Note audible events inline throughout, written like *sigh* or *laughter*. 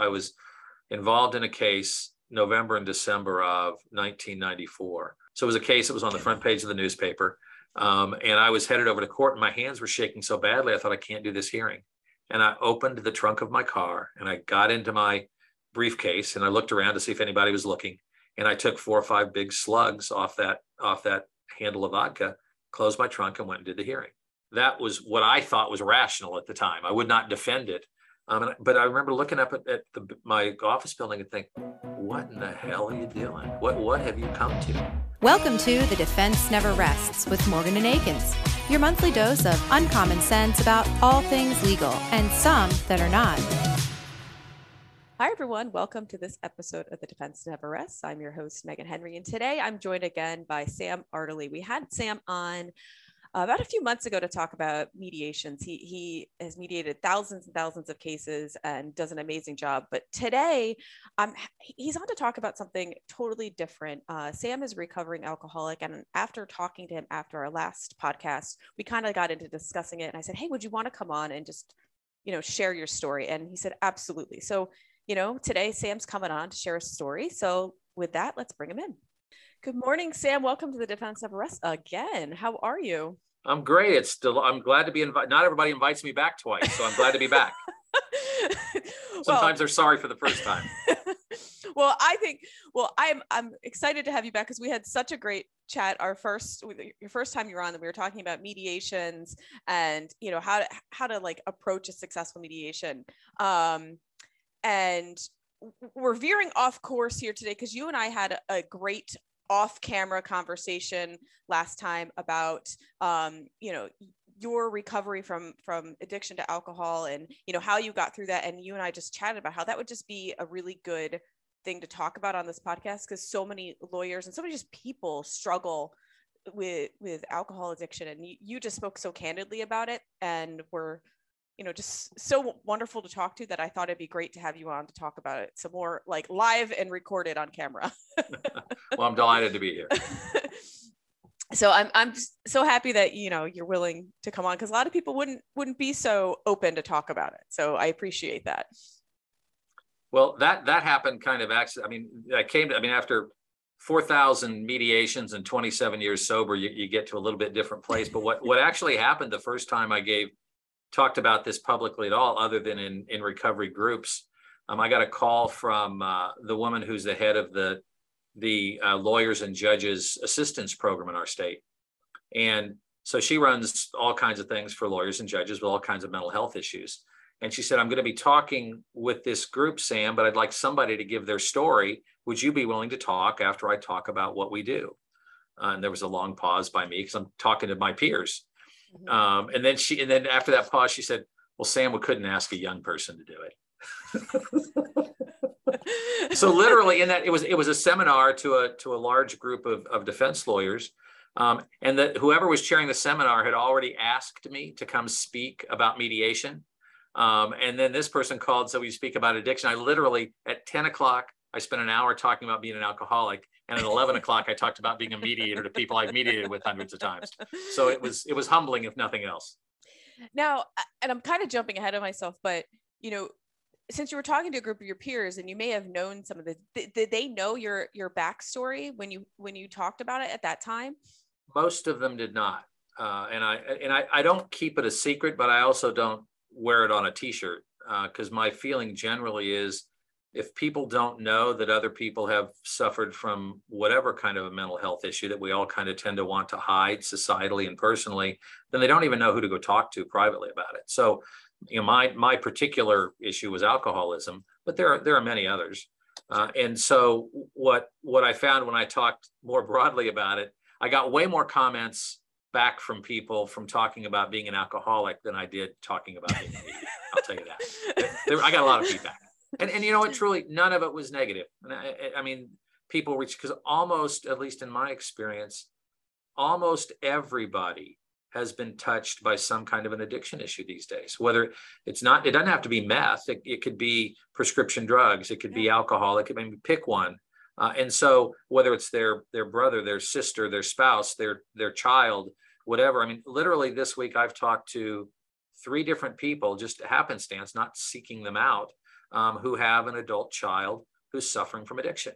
I was involved in a case November and December of 1994. So it was a case that was on the front page of the newspaper. Um, and I was headed over to court and my hands were shaking so badly, I thought I can't do this hearing. And I opened the trunk of my car and I got into my briefcase and I looked around to see if anybody was looking. And I took four or five big slugs off that off that handle of vodka, closed my trunk and went and did the hearing. That was what I thought was rational at the time. I would not defend it. Um, but I remember looking up at, at the, my office building and think, what in the hell are you doing? What, what have you come to? Welcome to The Defense Never Rests with Morgan and Akins, your monthly dose of uncommon sense about all things legal and some that are not. Hi, everyone. Welcome to this episode of The Defense Never Rests. I'm your host, Megan Henry, and today I'm joined again by Sam Ardery. We had Sam on about a few months ago to talk about mediations. He, he has mediated thousands and thousands of cases and does an amazing job. But today, um, he's on to talk about something totally different. Uh, Sam is a recovering alcoholic. And after talking to him after our last podcast, we kind of got into discussing it. And I said, Hey, would you want to come on and just, you know, share your story? And he said, Absolutely. So, you know, today Sam's coming on to share a story. So, with that, let's bring him in. Good morning, Sam. Welcome to the Defense Never Rests again. How are you? I'm great. It's still, I'm glad to be invited. Not everybody invites me back twice, so I'm glad to be back. *laughs* Sometimes well, they're sorry for the first time. *laughs* well, I think, well, I'm, I'm excited to have you back because we had such a great chat our first your first time you were on that we were talking about mediations and you know how to how to like approach a successful mediation um and we're veering off course here today because you and I had a great off camera conversation last time about um, you know your recovery from from addiction to alcohol and you know how you got through that. And you and I just chatted about how that would just be a really good thing to talk about on this podcast because so many lawyers and so many just people struggle with with alcohol addiction. And you, you just spoke so candidly about it and we're you know just so wonderful to talk to that I thought it'd be great to have you on to talk about it some more like live and recorded on camera. *laughs* well, I'm delighted to be here. *laughs* so I'm I'm so happy that you know you're willing to come on because a lot of people wouldn't wouldn't be so open to talk about it. So I appreciate that. Well, that that happened kind of actually. I mean, I came to. I mean, after 4,000 mediations and 27 years sober, you, you get to a little bit different place. But what what actually happened the first time I gave talked about this publicly at all, other than in in recovery groups. Um, I got a call from uh, the woman who's the head of the the uh, lawyers and judges assistance program in our state, and so she runs all kinds of things for lawyers and judges with all kinds of mental health issues. And she said, "I'm going to be talking with this group, Sam, but I'd like somebody to give their story. Would you be willing to talk after I talk about what we do?" Uh, and there was a long pause by me because I'm talking to my peers. Mm-hmm. Um, and then she, and then after that pause, she said, "Well, Sam, we couldn't ask a young person to do it." *laughs* so literally, in that it was it was a seminar to a to a large group of of defense lawyers, um, and that whoever was chairing the seminar had already asked me to come speak about mediation. Um, and then this person called, so we speak about addiction. I literally at 10 o'clock, I spent an hour talking about being an alcoholic. And at 11 o'clock, I talked about being a mediator to people I've mediated with hundreds of times. So it was, it was humbling, if nothing else. Now, and I'm kind of jumping ahead of myself, but you know, since you were talking to a group of your peers and you may have known some of the, did they know your, your backstory when you, when you talked about it at that time? Most of them did not. Uh, and I, and I, I don't keep it a secret, but I also don't wear it on a t-shirt because uh, my feeling generally is if people don't know that other people have suffered from whatever kind of a mental health issue that we all kind of tend to want to hide societally and personally, then they don't even know who to go talk to privately about it. So, you know, my my particular issue was alcoholism, but there are there are many others. Uh, and so, what what I found when I talked more broadly about it, I got way more comments back from people from talking about being an alcoholic than I did talking about being I'll tell you that. *laughs* I got a lot of feedback and and you know what truly none of it was negative. And I, I mean people reach because almost at least in my experience almost everybody has been touched by some kind of an addiction issue these days. Whether it's not it doesn't have to be meth. It, it could be prescription drugs. It could be alcohol. It could maybe pick one. Uh, and so whether it's their their brother their sister their spouse their their child whatever i mean literally this week i've talked to three different people just happenstance not seeking them out um, who have an adult child who's suffering from addiction.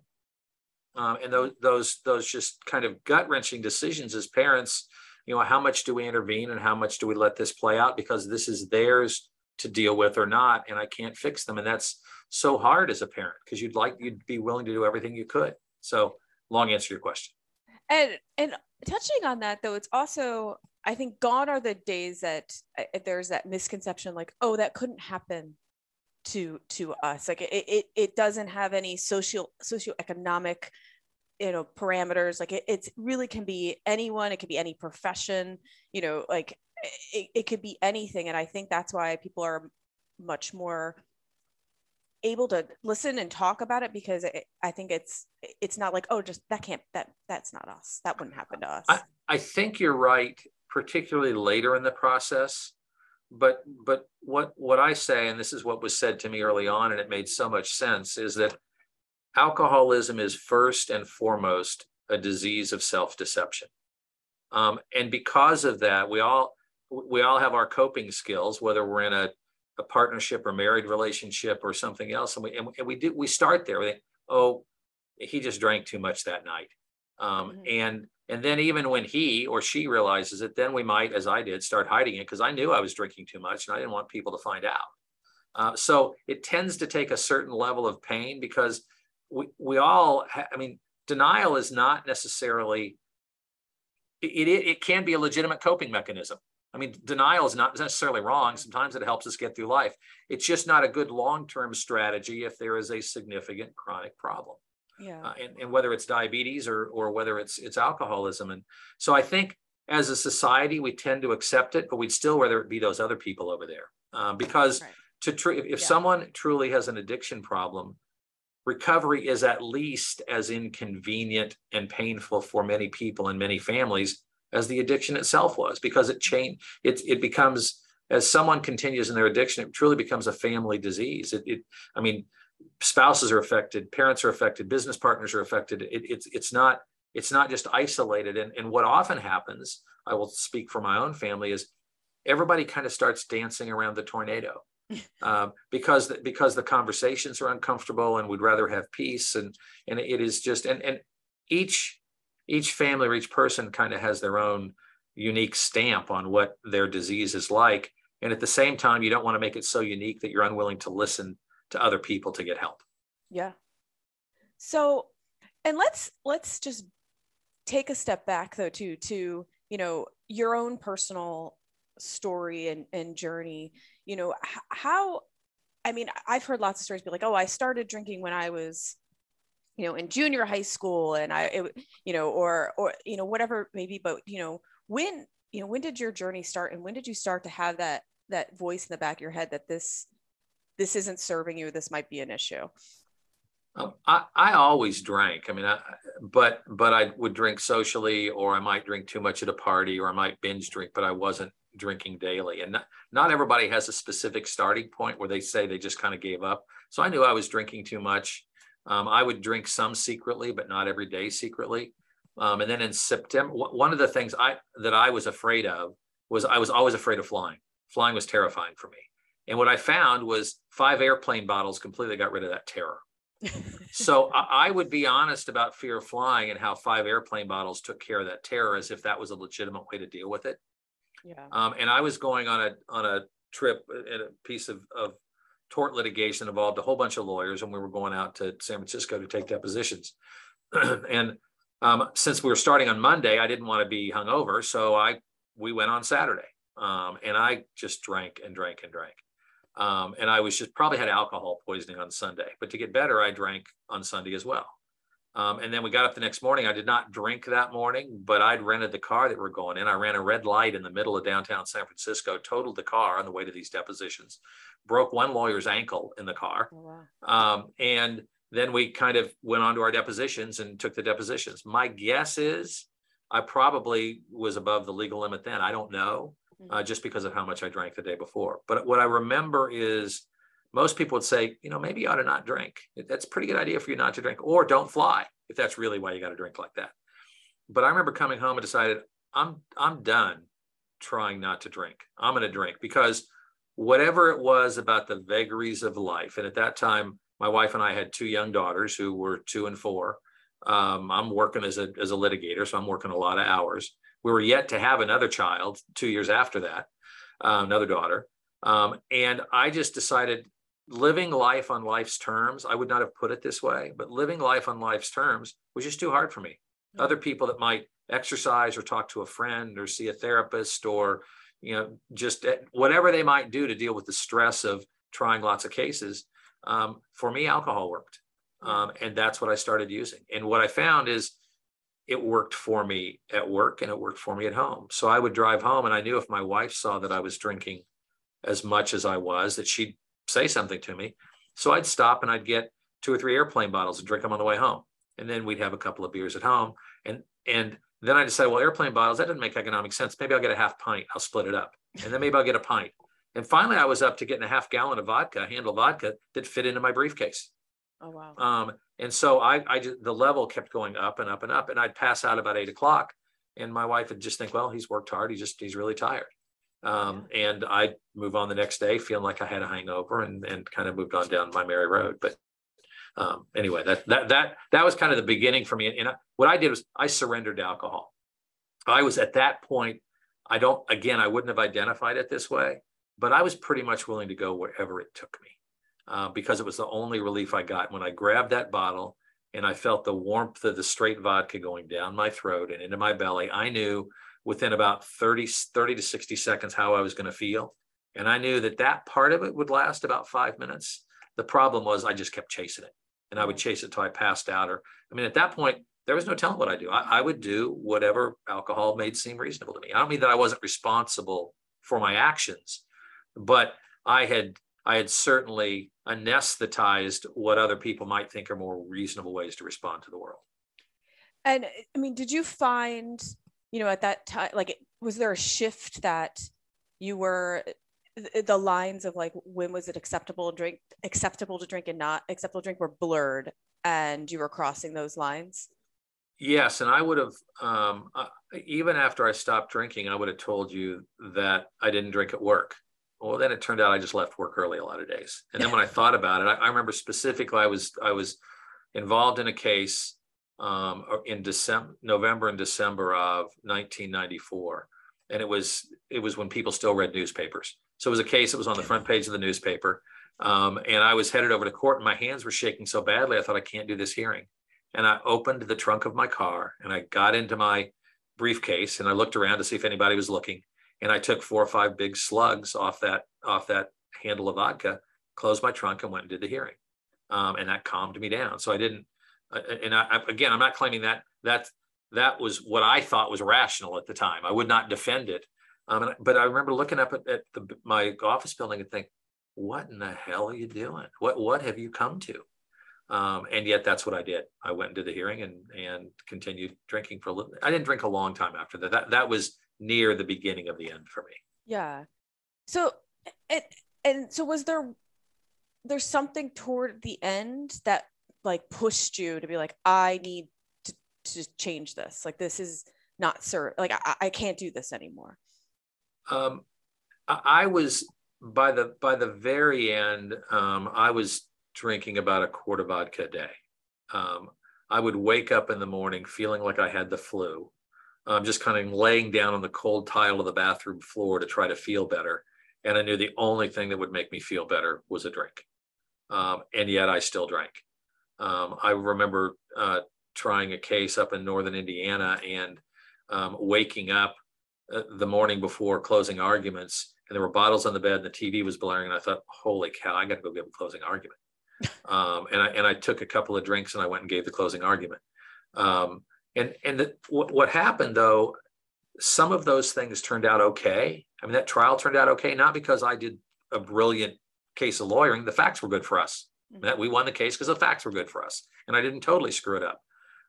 Um, and those those those just kind of gut wrenching decisions as parents, you know, how much do we intervene and how much do we let this play out because this is theirs to deal with or not, and I can't fix them, and that's so hard as a parent because you'd like you'd be willing to do everything you could. So long answer to your question. And and touching on that though, it's also I think gone are the days that uh, there's that misconception like, oh, that couldn't happen to to us. Like it it, it doesn't have any social socioeconomic you know parameters like it, it really can be anyone it could be any profession you know like it, it could be anything and i think that's why people are much more able to listen and talk about it because it, I think it's it's not like oh just that can't that that's not us that wouldn't happen to us. I, I think you're right, particularly later in the process. But but what what I say, and this is what was said to me early on, and it made so much sense, is that alcoholism is first and foremost a disease of self-deception. Um, and because of that, we all we all have our coping skills, whether we're in a a partnership or married relationship or something else. And we, and, we do, we start there. We think, oh, he just drank too much that night. Um, mm-hmm. And, and then even when he or she realizes it, then we might, as I did, start hiding it because I knew I was drinking too much and I didn't want people to find out. Uh, so it tends to take a certain level of pain because we, we all, ha- I mean, denial is not necessarily, it, it, it can be a legitimate coping mechanism. I mean, denial is not necessarily wrong. Sometimes it helps us get through life. It's just not a good long term strategy if there is a significant chronic problem. Yeah. Uh, and, and whether it's diabetes or, or whether it's, it's alcoholism. And so I think as a society, we tend to accept it, but we'd still rather it be those other people over there. Uh, because right. to tr- if, if yeah. someone truly has an addiction problem, recovery is at least as inconvenient and painful for many people and many families as the addiction itself was because it changed it it becomes as someone continues in their addiction it truly becomes a family disease it, it i mean spouses are affected parents are affected business partners are affected. It, it's it's not it's not just isolated. And, and what often happens i will speak for my own family is everybody kind of starts dancing around the tornado *laughs* um, because because the conversations are uncomfortable and we'd rather have peace. And and it is just and and each each family or each person kind of has their own unique stamp on what their disease is like. And at the same time, you don't want to make it so unique that you're unwilling to listen to other people to get help. Yeah. So, and let's let's just take a step back though to to you know your own personal story and, and journey you know how i mean i've heard lots of stories be like oh i started drinking when i was you know in junior high school and i it, you know or or you know whatever maybe but you know when you know when did your journey start and when did you start to have that that voice in the back of your head that this this isn't serving you this might be an issue um, I, I always drank. I mean, I, but but I would drink socially, or I might drink too much at a party, or I might binge drink. But I wasn't drinking daily. And not, not everybody has a specific starting point where they say they just kind of gave up. So I knew I was drinking too much. Um, I would drink some secretly, but not every day secretly. Um, and then in September, one of the things I that I was afraid of was I was always afraid of flying. Flying was terrifying for me. And what I found was five airplane bottles completely got rid of that terror. *laughs* so I, I, would be honest about fear of flying and how five airplane bottles took care of that terror as if that was a legitimate way to deal with it. Yeah. Um, and I was going on a on a trip at a piece of, of tort litigation involved a whole bunch of lawyers, and we were going out to San Francisco to take depositions. *clears throat* and um, since we were starting on Monday, I didn't want to be hungover, so I we went on Saturday, um, and I just drank and drank and drank. Um, and I was just probably had alcohol poisoning on Sunday, but to get better, I drank on Sunday as well. Um, and then we got up the next morning. I did not drink that morning, but I'd rented the car that we're going in. I ran a red light in the middle of downtown San Francisco, totaled the car on the way to these depositions, broke one lawyer's ankle in the car. Oh, wow. um, and then we kind of went on to our depositions and took the depositions. My guess is I probably was above the legal limit then. I don't know. Uh, just because of how much I drank the day before. But what I remember is most people would say, you know, maybe you ought to not drink. That's a pretty good idea for you not to drink, or don't fly if that's really why you got to drink like that. But I remember coming home and decided I'm I'm done trying not to drink. I'm going to drink because whatever it was about the vagaries of life. And at that time, my wife and I had two young daughters who were two and four. Um, I'm working as a, as a litigator, so I'm working a lot of hours. We were yet to have another child two years after that, uh, another daughter. Um, and I just decided living life on life's terms, I would not have put it this way, but living life on life's terms was just too hard for me. Other people that might exercise or talk to a friend or see a therapist or, you know, just eh, whatever they might do to deal with the stress of trying lots of cases. Um, for me, alcohol worked. Um, and that's what I started using. And what I found is it worked for me at work and it worked for me at home. So I would drive home and I knew if my wife saw that I was drinking as much as I was, that she'd say something to me. So I'd stop and I'd get two or three airplane bottles and drink them on the way home. And then we'd have a couple of beers at home. And and then I decided, well, airplane bottles, that doesn't make economic sense. Maybe I'll get a half pint. I'll split it up. And then maybe I'll get a pint. And finally I was up to getting a half gallon of vodka, handle vodka that fit into my briefcase. Oh wow. Um, and so I, I just, the level kept going up and up and up. And I'd pass out about eight o'clock. And my wife would just think, well, he's worked hard. He's just, he's really tired. Um, and I'd move on the next day feeling like I had a hangover and, and kind of moved on down my merry road. But um, anyway, that, that, that, that was kind of the beginning for me. And I, what I did was I surrendered to alcohol. I was at that point, I don't, again, I wouldn't have identified it this way, but I was pretty much willing to go wherever it took me uh, because it was the only relief I got. When I grabbed that bottle and I felt the warmth of the straight vodka going down my throat and into my belly, I knew within about 30, 30 to 60 seconds how I was going to feel. And I knew that that part of it would last about five minutes. The problem was I just kept chasing it and I would chase it till I passed out. Or, I mean, at that point, there was no telling what I'd do. I, I would do whatever alcohol made seem reasonable to me. I don't mean that I wasn't responsible for my actions, but I had I had certainly anesthetized what other people might think are more reasonable ways to respond to the world. And I mean, did you find you know, at that time, like, was there a shift that you were the lines of like when was it acceptable to drink acceptable to drink and not acceptable to drink were blurred and you were crossing those lines yes and i would have um, uh, even after i stopped drinking i would have told you that i didn't drink at work well then it turned out i just left work early a lot of days. And then when i thought about it I, I remember specifically i was i was involved in a case um, in December, November and December of 1994, and it was it was when people still read newspapers. So it was a case that was on the front page of the newspaper, um, and I was headed over to court, and my hands were shaking so badly I thought I can't do this hearing. And I opened the trunk of my car, and I got into my briefcase, and I looked around to see if anybody was looking, and I took four or five big slugs off that off that handle of vodka, closed my trunk, and went and did the hearing, um, and that calmed me down. So I didn't and I, again, I'm not claiming that that that was what I thought was rational at the time. I would not defend it, um, but I remember looking up at, at the, my office building and think, "What in the hell are you doing? What what have you come to?" Um, and yet, that's what I did. I went into the hearing and and continued drinking for a little. I didn't drink a long time after that. That that was near the beginning of the end for me. Yeah. So, and and so was there there's something toward the end that like pushed you to be like i need to, to change this like this is not sir like I, I can't do this anymore um i was by the by the very end um i was drinking about a quart of vodka a day um i would wake up in the morning feeling like i had the flu um, just kind of laying down on the cold tile of the bathroom floor to try to feel better and i knew the only thing that would make me feel better was a drink um, and yet i still drank um, I remember uh, trying a case up in northern Indiana and um, waking up uh, the morning before closing arguments, and there were bottles on the bed, and the TV was blaring, and I thought, "Holy cow! I got to go give a closing argument." *laughs* um, and I and I took a couple of drinks, and I went and gave the closing argument. Um, and and the, what, what happened though, some of those things turned out okay. I mean, that trial turned out okay, not because I did a brilliant case of lawyering. The facts were good for us. That we won the case because the facts were good for us and i didn't totally screw it up.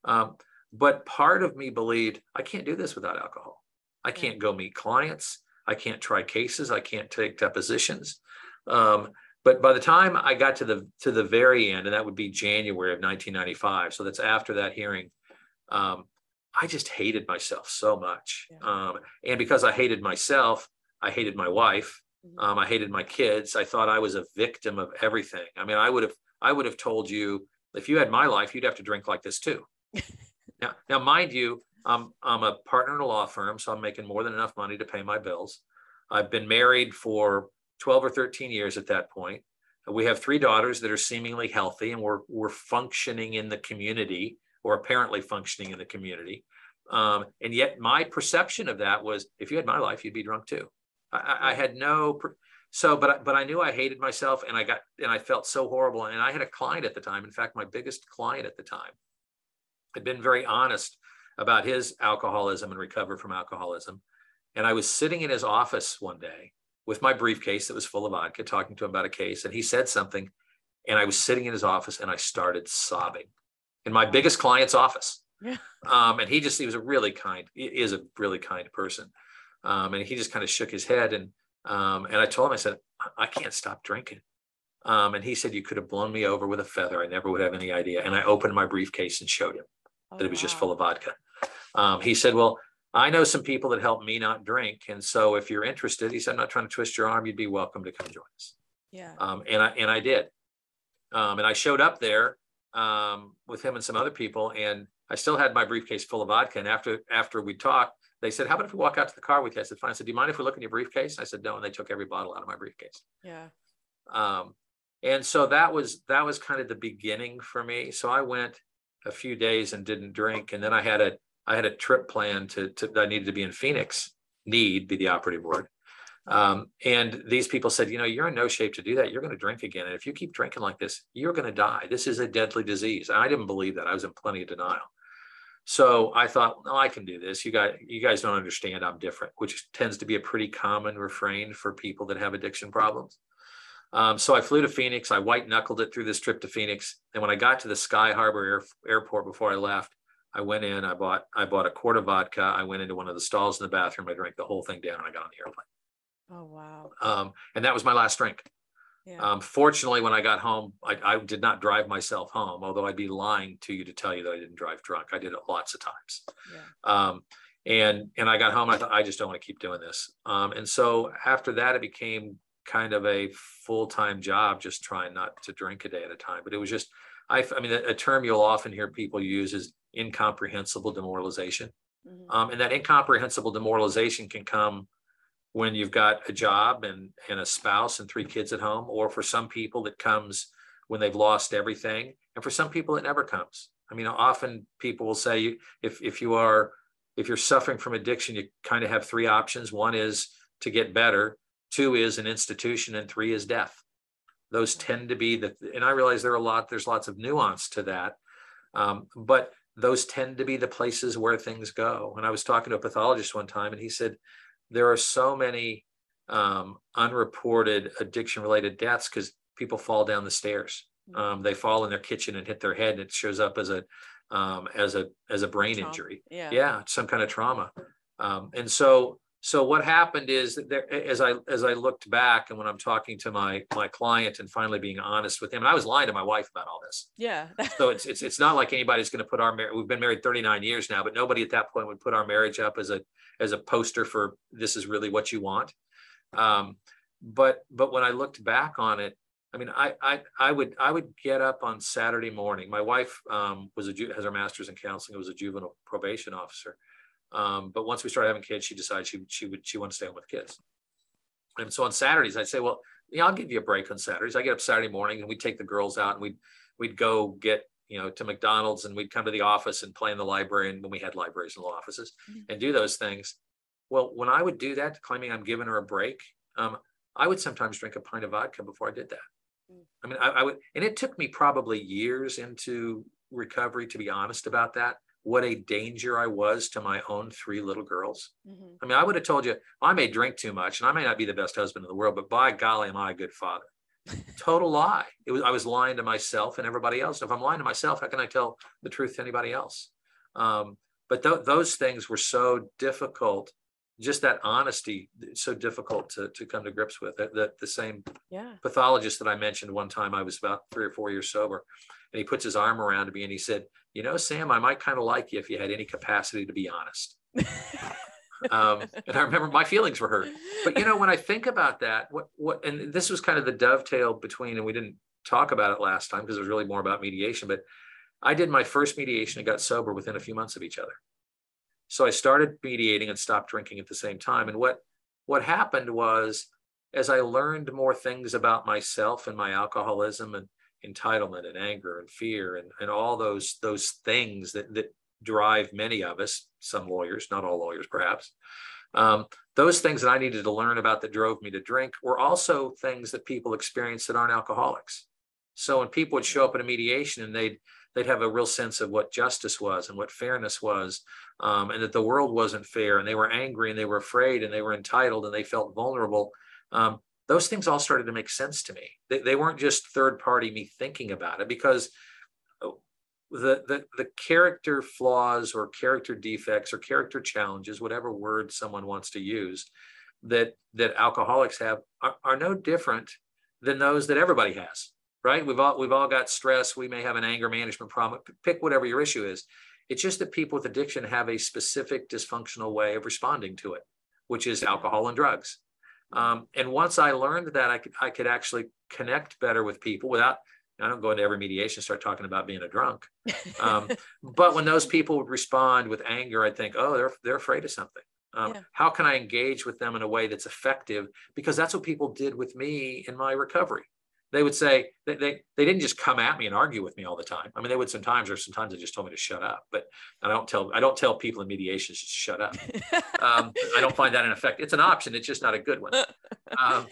Um, but part of me believed i can't do this without alcohol. I can't go meet clients. I can't try cases. I can't take depositions. Um, but by the time i got to the to the very end and that would be january of 1995 so that's after that hearing um, i just hated myself so much yeah. Um, and because i hated myself i hated my wife Mhm. Um, I hated my kids. I thought I was a victim of everything. I mean, I would have, I would have told you if you had my life, you'd have to drink like this too. *laughs* now, now, mind you, I'm, I'm a partner in a law firm, so I'm making more than enough money to pay my bills. I've been married for 12 or 13 years at that point. We have three daughters that are seemingly healthy and we're, we're functioning in the community or apparently functioning in the community. Um, and yet my perception of that was if you had my life, you'd be drunk too. I, I- had no, so, but, I- but I knew I hated myself and I got, and I felt so horrible. And I had a client at the time. In fact, my biggest client at the time had been very honest about his alcoholism and recovered from alcoholism. And I was sitting in his office one day with my briefcase that was full of vodka, talking to him about a case. And he said something. And I was sitting in his office and I started sobbing in my biggest client's office. Yeah. Um, and he just, he was a really kind, he is a really kind person. Um, and he just kind of shook his head. And, um, and I told him, I said, "I- can't stop drinking. Um, and he said, you could have blown me over with a feather. I never would have any idea. And I opened my briefcase and showed him Oh, that it was just full of vodka. Um, he said, well, I know some people that help me not drink. And so if you're interested, he said, I'm not trying to twist your arm. You'd be welcome to come join us. Yeah. Um, and I, and I did. Um, and I showed up there, um, with him and some other people and I still had my briefcase full of vodka. And after, after we talked, they said, how about if we walk out to the car with you? I said, fine. I said, do you mind if we look in your briefcase? I said, no. And they took every bottle out of my briefcase. Yeah. Um, and so that was that was kind of the beginning for me. So I went a few days and didn't drink, and then I had a I had a trip planned to, to I needed to be in Phoenix. Need be the operative word. Um, and these people said, you know, you're in no shape to do that. You're going to drink again, and if you keep drinking like this, you're going to die. This is a deadly disease. And I didn't believe that. I was in plenty of denial. So I thought, no, I can do this. You guys, you guys don't understand. I'm different, which tends to be a pretty common refrain for people that have addiction problems. Um, so I flew to Phoenix. I white knuckled it through this trip to Phoenix. And when I got to the Sky Harbor Air, Airport before I left, I went in. I bought I bought a quart of vodka. I went into one of the stalls in the bathroom. I drank the whole thing down. And I got on the airplane. Oh wow. Um, and that was my last drink. Yeah. Um, fortunately, when I got home, I, I did not drive myself home. Although I'd be lying to you to tell you that I didn't drive drunk. I did it lots of times. yeah. Um, and and I got home. And I thought I just don't want to keep doing this. Um, and so after that, it became kind of a full time job, just trying not to drink a day at a time. But it was just, I, I mean, a, a term you'll often hear people use is incomprehensible demoralization. Mhm. Um, and that incomprehensible demoralization can come when you've got a job and, and a spouse and three kids at home, or for some people, it comes when they've lost everything. And for some people, it never comes. I mean, often people will say, if, if you are, if you're suffering from addiction, you kind of have three options. One is to get better, two is an institution, and three is death. Those tend to be the, and I realize there are a lot, there's lots of nuance to that. Um, but those tend to be the places where things go. And I was talking to a pathologist one time and he said, there are so many um, unreported addiction related deaths because people fall down the stairs. Mhm. Um, they fall in their kitchen and hit their head and it shows up as a, um, as a, as a brain Trauma. injury Yeah. yeah some kind of trauma um, and so so what happened is that there as i as i looked back and when i'm talking to my my client and finally being honest with him and i was lying to my wife about all this Yeah. so it's it's, it's not like anybody's going to put our marriage we've been married 39 years now but nobody at that point would put our marriage up as a as a poster for this is really what you want um, but but when i looked back on it I mean, I, I, I would, I would get up on Saturday morning. My wife um, was a, ju- has her master's in counseling, It was a juvenile probation officer. Um, but once we started having kids, she decided she, she would, she wanted to stay home with kids. And so on Saturdays, I'd say, well, yeah, I'll give you a break on Saturdays. I get up Saturday morning and we'd take the girls out and we'd, we'd go get, you know, to McDonald's and we'd come to the office and play in the library. And when we had libraries and law offices Mhm. and do those things. Well, when I would do that, claiming I'm giving her a break, um, I would sometimes drink a pint of vodka before I did that. Mm. I mean, I, I would, and it took me probably years into recovery to be honest about that. What a danger I was to my own three little girls. Mhm. I mean, I would have told you I may drink too much and I may not be the best husband in the world, but by golly, am I a good father? *laughs* Total lie. It was I was lying to myself and everybody else. If I'm lying to myself, how can I tell the truth to anybody else? Um, but th- those things were so difficult. Just that honesty, so difficult to, to come to grips with. That, that the same Yeah. pathologist that I mentioned one time, I was about three or four years sober, and he puts his arm around me and he said, "You know, Sam, I might kind of like you if you had any capacity to be honest." *laughs* Um, and I remember my feelings were hurt. But you know, when I think about that, what what and this was kind of the dovetail between, and we didn't talk about it last time because it was really more about mediation. But I did my first mediation and got sober within a few months of each other. So I started mediating and stopped drinking at the same time. And what what happened was as I learned more things about myself and my alcoholism and entitlement and anger and fear and, and all those those things that that drive many of us, some lawyers, not all lawyers perhaps, um, those things that I needed to learn about that drove me to drink were also things that people experience that aren't alcoholics. So when people would show up in a mediation and they'd they'd have a real sense of what justice was and what fairness was, um, and that the world wasn't fair, and they were angry and they were afraid and they were entitled and they felt vulnerable. Um, those things all started to make sense to me. They, they weren't just third party me thinking about it because oh, the, the the character flaws or character defects or character challenges, whatever word someone wants to use, that that alcoholics have are, are no different than those that everybody has. Right? We've all we've all got stress. We may have an anger management problem. Pick whatever your issue is. It's just that people with addiction have a specific dysfunctional way of responding to it, which is alcohol and drugs. Um, and once I learned that, I could I could actually connect better with people without I don't go into every mediation start talking about being a drunk. Um, *laughs* but when those people would respond with anger, I'd think, oh, they're they're afraid of something. Um, yeah. How can I engage with them in a way that's effective? Because that's what people did with me in my recovery. They would say they, they they didn't just come at me and argue with me all the time. I mean, they would sometimes, or sometimes they just told me to shut up. But I don't tell I don't tell people in mediations to shut up. *laughs* Um, I don't find that an effect. It's an option. It's just not a good one. Um,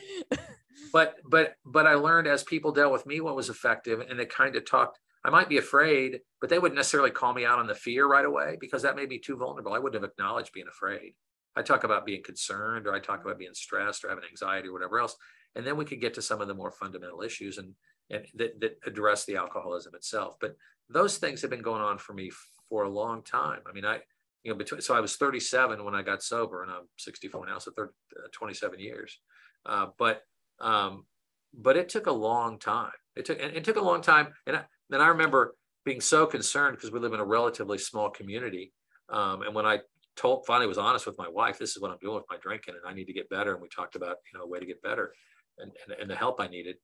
but but but I learned as people dealt with me what was effective, and they kind of talked. I might be afraid, but they wouldn't necessarily call me out on the fear right away because that made me too vulnerable. I wouldn't have acknowledged being afraid. I talk about being concerned, or I talk about being stressed, or having anxiety, or whatever else, and then we could get to some of the more fundamental issues and and that, that address the alcoholism itself. But those things have been going on for me for a long time. I mean, I you know between so I was 37 when I got sober, and I'm 64 now, so 30, uh, 27 years. Uh, but um, but it took a long time. It took it took a long time, and I, I remember being so concerned because we live in a relatively small community. Um, and when I told finally was honest with my wife, this is what I'm doing with my drinking, and I need to get better. And we talked about you know a way to get better, and and, and the help I needed.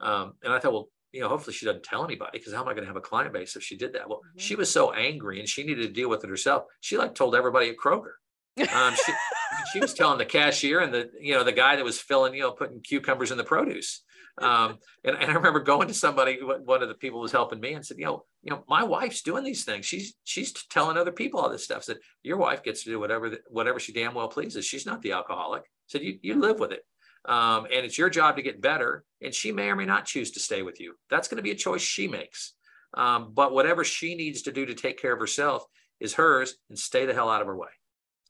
Um, and I thought, well, you know, hopefully she doesn't tell anybody because how am I going to have a client base if she did that? Well, mm-hmm. she was so angry and she needed to deal with it herself. She like told everybody at Kroger. Um, she, *laughs* she was telling the cashier and the you know the guy that was filling you know putting cucumbers in the produce. Um, and, and I remember going to somebody, one of the people was helping me, and said, you know, you know, my wife's doing these things. She's she's telling other people all this stuff. Said your wife gets to do whatever whatever she damn well pleases. She's not the alcoholic. Said you you live with it. Um, and it's your job to get better. And she may or may not choose to stay with you. That's going to be a choice she makes. Um, but whatever she needs to do to take care of herself is hers, and stay the hell out of her way.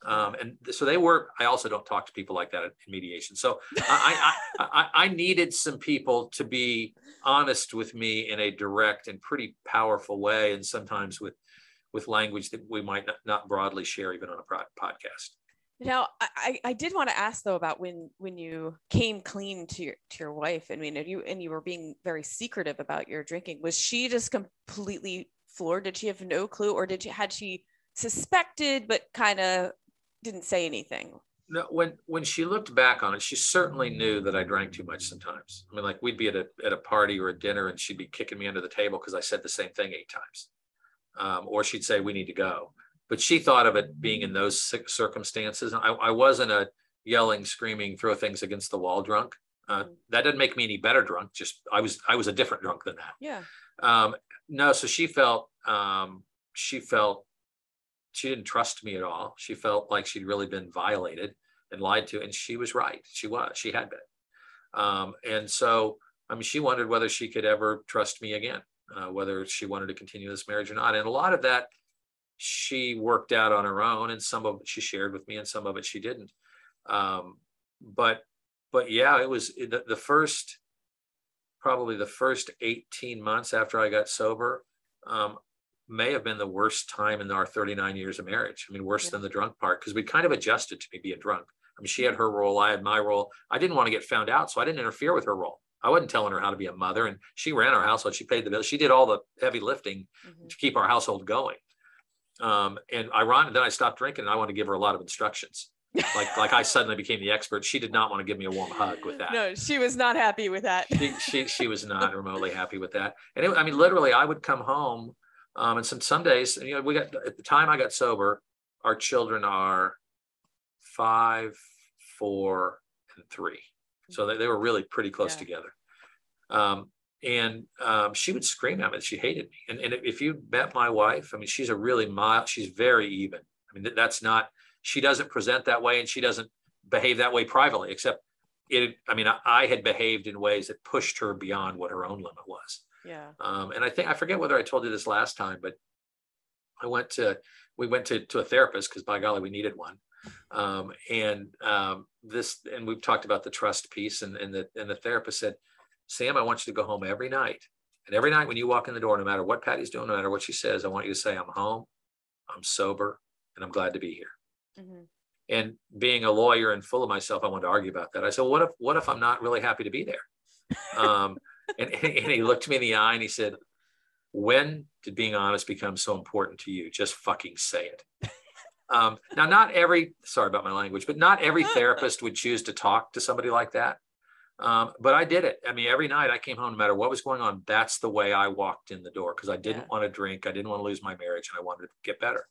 Um, and so they were. I also don't talk to people like that in mediation. So I, I, *laughs* I, I, needed some people to be honest with me in a direct and pretty powerful way, and sometimes with with language that we might not, not broadly share even on a podcast. Now, I, I did want to ask though about when when you came clean to your to your wife. I mean, and you and you were being very secretive about your drinking. Was she just completely floored? Did she have no clue, or did she had she suspected but kind of didn't say anything. No, when when she looked back on it, she certainly knew that I drank too much sometimes. I mean, like we'd be at a at a party or a dinner, and she'd be kicking me under the table because I said the same thing eight times, um, or she'd say we need to go. But she thought of it being in those circumstances. I, I wasn't a yelling, screaming, throw things against the wall drunk. Uh, mm-hmm. that didn't make me any better drunk. Just I was I was a different drunk than that. Yeah. Um, no, so she felt um, she felt she didn't trust me at all. She felt like she'd really been violated and lied to, and she was right. She was. She had been. Um, and so, I mean, she wondered whether she could ever trust me again, uh, whether she wanted to continue this marriage or not. And a lot of that she worked out on her own, and some of it she shared with me, and some of it she didn't. Um, but, but yeah, it was the, the first, probably the first 18 months after I got sober. Um, may have been the worst time in our 39 years of marriage. I mean, worse yeah. than the drunk part because we kind of adjusted to me being drunk. I mean, she had her role, I had my role. I didn't want to get found out, so I didn't interfere with her role. I wasn't telling her how to be a mother, and she ran our household. She paid the bills. She did all the heavy lifting mm-hmm. to keep our household going. Um, and ironic, then I stopped drinking, and I want to give her a lot of instructions. like like I suddenly became the expert. She did not want to give me a warm hug with that. No, she was not happy with that. she, she she was not remotely happy with that. And it, I mean, literally, I would come home, um, and some some days, you know, we got at the time I got sober, our children are five, four, and three, so they, they were really pretty close yeah. together. Um, and um, she would scream at me. She hated me. And, and if you met my wife, I mean, she's a really mild. She's very even. I mean, that's not she doesn't present that way and she doesn't behave that way privately, except it, I mean, I, I had behaved in ways that pushed her beyond what her own limit was. Yeah. Um, and I think, I forget whether I told you this last time, but I went to, we went to, to a therapist because by golly, we needed one. Um, and um, this, and we've talked about the trust piece and, and the, and the therapist said, Sam, I want you to go home every night. And every night when you walk in the door, no matter what Patty's doing, no matter what she says, I want you to say, I'm home, I'm sober, and I'm glad to be here. Mm-hmm. And being a lawyer and full of myself, I wanted to argue about that. I said, what if what if I'm not really happy to be there? Um, *laughs* and, and he looked me in the eye and he said, when did being honest become so important to you? Just fucking say it. *laughs* Um, now, not every, sorry about my language, but not every therapist would choose to talk to somebody like that. Um, but I did it. I mean, every night I came home, no matter what was going on, that's the way I walked in the door because I didn't yeah. want to drink. I didn't want to lose my marriage and I wanted to get better.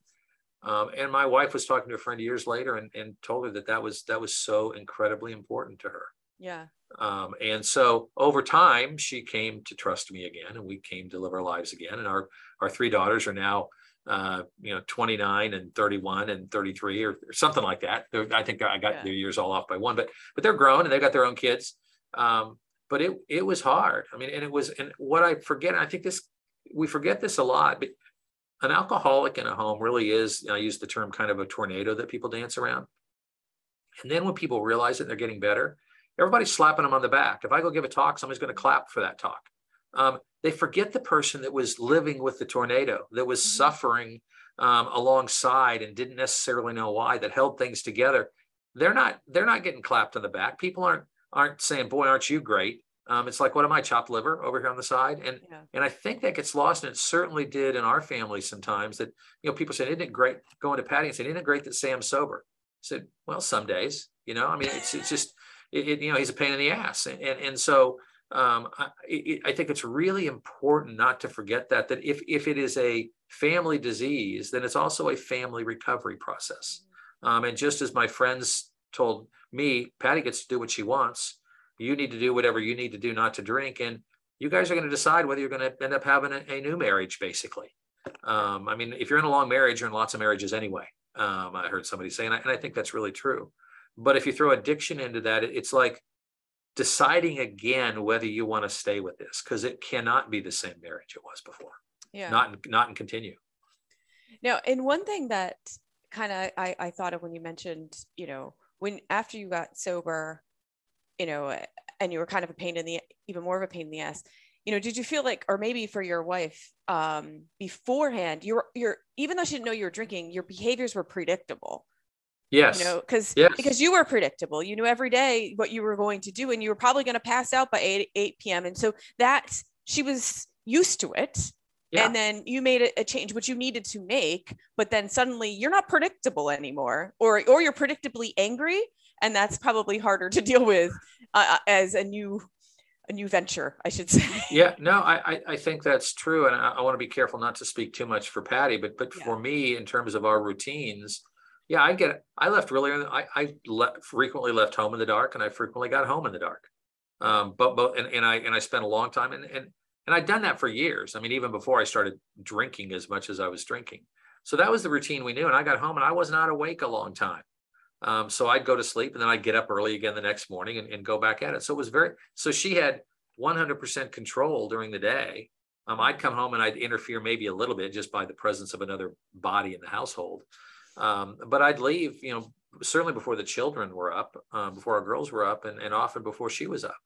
Um, and my wife was talking to a friend years later and, and told her that that was that was so incredibly important to her. Yeah. Um, and so over time, she came to trust me again, and we came to live our lives again. And our our three daughters are now, uh, you know, 29 and 31 and 33 or, or something like that. They're, I think I got yeah. their years all off by one, but but they're grown and they've got their own kids. Um, but it it was hard. I mean, and it was and what I forget. I think this we forget this a lot, but an alcoholic in a home really is, I use the term kind of a tornado that people dance around. And then when people realize that they're getting better, everybody's slapping them on the back. If I go give a talk, somebody's going to clap for that talk. Um, they forget the person that was living with the tornado, that was mm-hmm. suffering um, alongside and didn't necessarily know why, that held things together. They're not they're not getting clapped on the back. People aren't aren't saying, "Boy, aren't you great?" Um, it's like, what am I, chopped liver over here on the side? And yeah. and I think that gets lost, and it certainly did in our family sometimes. That you know, people say, "Isn't it great?" Going to Patty and saying, "Isn't it great that Sam's sober?" I said, "Well, some days, you know. I mean, it's it's just, it, it, you know, he's a pain in the ass, and and, and so um, I, it, I think it's really important not to forget that that if if it is a family disease, then it's also a family recovery process. Mm-hmm. Um, and just as my friends told me, Patty gets to do what she wants. You need to do whatever you need to do not to drink and you guys are going to decide whether you're going to end up having a, a new marriage basically. Um, i mean if you're in a long marriage you're in lots of marriages anyway um, i heard somebody say and I, and I, think that's really true. But if you throw addiction into that it's like deciding again whether you want to stay with this because it cannot be the same marriage it was before. Yeah. Not not and continue. Now and one thing that kind of I, I thought of when you mentioned you know when after you got sober you know, and you were kind of a pain in the, even more of a pain in the ass, you know, did you feel like, or maybe for your wife, um, beforehand, you're, you're, even though she didn't know you were drinking, your behaviors were predictable. Yes. You know, because yes. because you were predictable. You knew every day what you were going to do, and you were probably going to pass out by 8 8 p.m. And so that she was used to it. Yeah. And then you made a, change, which you needed to make, but then suddenly you're not predictable anymore, or or you're predictably angry, and that's probably harder to *laughs* deal with uh, uh, as a new a new venture i should say yeah no i i think that's true and i, I want to be careful not to speak too much for patty but but yeah. for me in terms of our routines yeah i get i left really i i le- frequently left home in the dark and i frequently got home in the dark um but but and, and i and i spent a long time and and and i'd done that for years i mean even before i started drinking as much as i was drinking so that was the routine we knew and i got home and i was not awake a long time um, so I'd go to sleep and then I'd get up early again the next morning and, and go back at it. So it was very, so she had 100% control during the day. Um, I'd come home and I'd interfere maybe a little bit just by the presence of another body in the household. Um, but I'd leave, you know, certainly before the children were up, uh, before our girls were up, and, and often before she was up.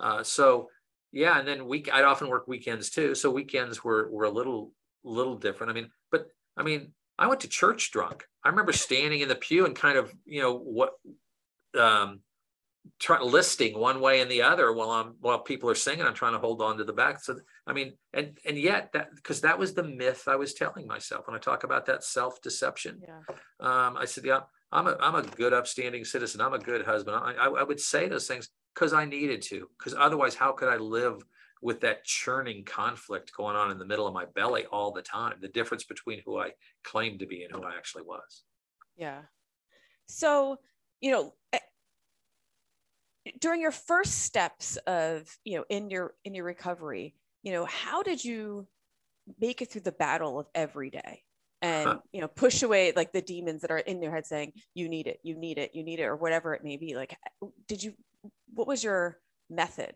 Uh, so yeah, and then week I'd often work weekends too. So weekends were were a little little different. I mean, but I mean, I went to church drunk. I remember standing in the pew and kind of, you know, what um try, listing one way and the other while I'm while people are singing. I'm trying to hold on to the back. So I mean, and and yet that because that was the myth I was telling myself when I talk about that self deception. Yeah. Um, I said, yeah, I'm a I'm a good upstanding citizen. I'm a good husband. I, I, I would say those things because I needed to. Because otherwise, how could I live with that churning conflict going on in the middle of my belly all the time? The difference between who I claimed to be and who I actually was. Yeah. So you know eh, during your first steps of you know in your in your recovery you know how did you make it through the battle of every day and huh. you know push away like the demons that are in your head saying you need it you need it you need it or whatever it may be like did you what was your method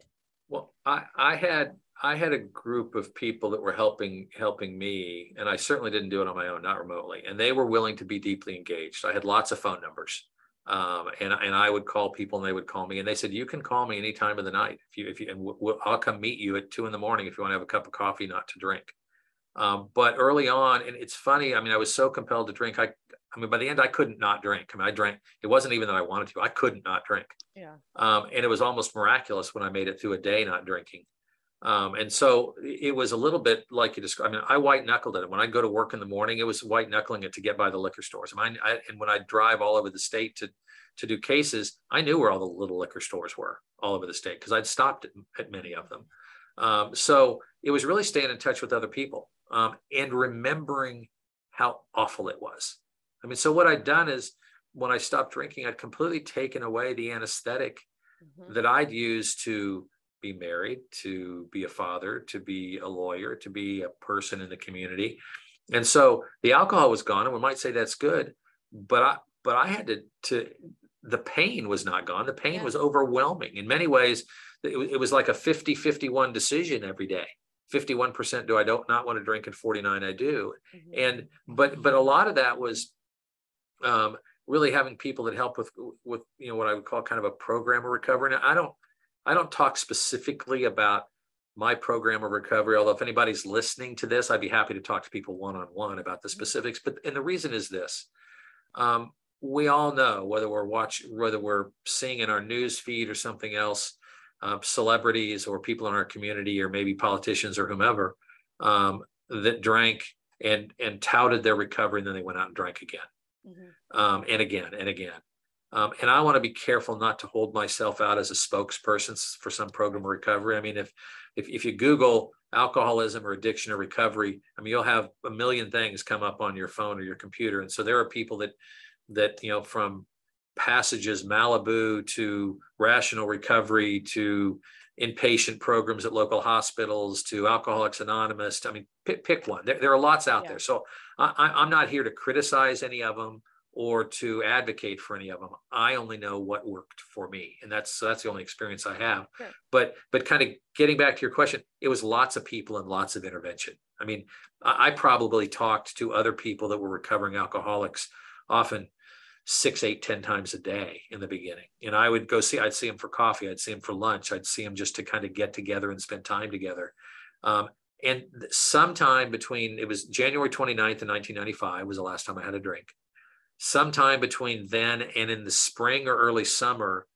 well i i had i had a group of people that were helping helping me and i certainly didn't do it on my own not remotely and they were willing to be deeply engaged i had lots of phone numbers um, and, and I would call people and they would call me and they said, you can call me any time of the night. If you, if you, and we'll, I'll come meet you at two in the morning if you want to have a cup of coffee, not to drink. Um, but early on, and it's funny, I mean, I was so compelled to drink. I, I mean, by the end, I couldn't not drink. I mean, I drank, it wasn't even that I wanted to, I couldn't not drink. Yeah. Um, and it was almost miraculous when I made it through a day not drinking. Um, and so it was a little bit like you described. I mean, I white knuckled it. When I go to work in the morning, it was white knuckling it to get by the liquor stores. I mean, I, and when I drive all over the state to to do cases, I knew where all the little liquor stores were all over the state because I'd stopped at, at, many of them. Um, so it was really staying in touch with other people um, and remembering how awful it was. I mean, so what I'd done is when I stopped drinking, I'd completely taken away the anesthetic mm-hmm. that I'd used to be married, to be a father, to be a lawyer, to be a person in the community. And so the alcohol was gone, and we might say that's good, but I but I had to to the pain was not gone. The pain yeah. was overwhelming. In many ways, it, it was like a 50 51 decision every day. 51% do I don't not want to drink and 49 I do. Mm-hmm. And but but a lot of that was um, really having people that help with with you know what I would call kind of a program of recovery. Now I don't I don't talk specifically about my program of recovery. Although if anybody's listening to this, I'd be happy to talk to people one on one about the mm-hmm. specifics. But and the reason is this: um, we all know whether we're watching, whether we're seeing in our news feed or something else, uh, celebrities or people in our community or maybe politicians or whomever um, that drank and and touted their recovery and then they went out and drank again mm-hmm. um, and again and again. Um, and I want to be careful not to hold myself out as a spokesperson for some program of recovery. I mean, if if, if you Google alcoholism or addiction or recovery, I mean, you'll have a million things come up on your phone or your computer. And so there are people that that you know from passages Malibu to rational recovery to inpatient programs at local hospitals to Alcoholics Anonymous. I mean, pick, pick one. There, there, are lots out yeah. there. So I, I'm not here to criticize any of them or to advocate for any of them. I only know what worked for me, and that's so that's the only experience I have. But but kind of getting back to your question, it was lots of people and lots of intervention. I mean, I, I probably talked to other people that were recovering alcoholics often six, eight, ten times a day in the beginning. And I would go see, I'd see him for coffee, I'd see him for lunch, I'd see him just to kind of get together and spend time together. Um, and sometime between, it was January 29th of 1995 was the last time I had a drink. Sometime between then and in the spring or early summer,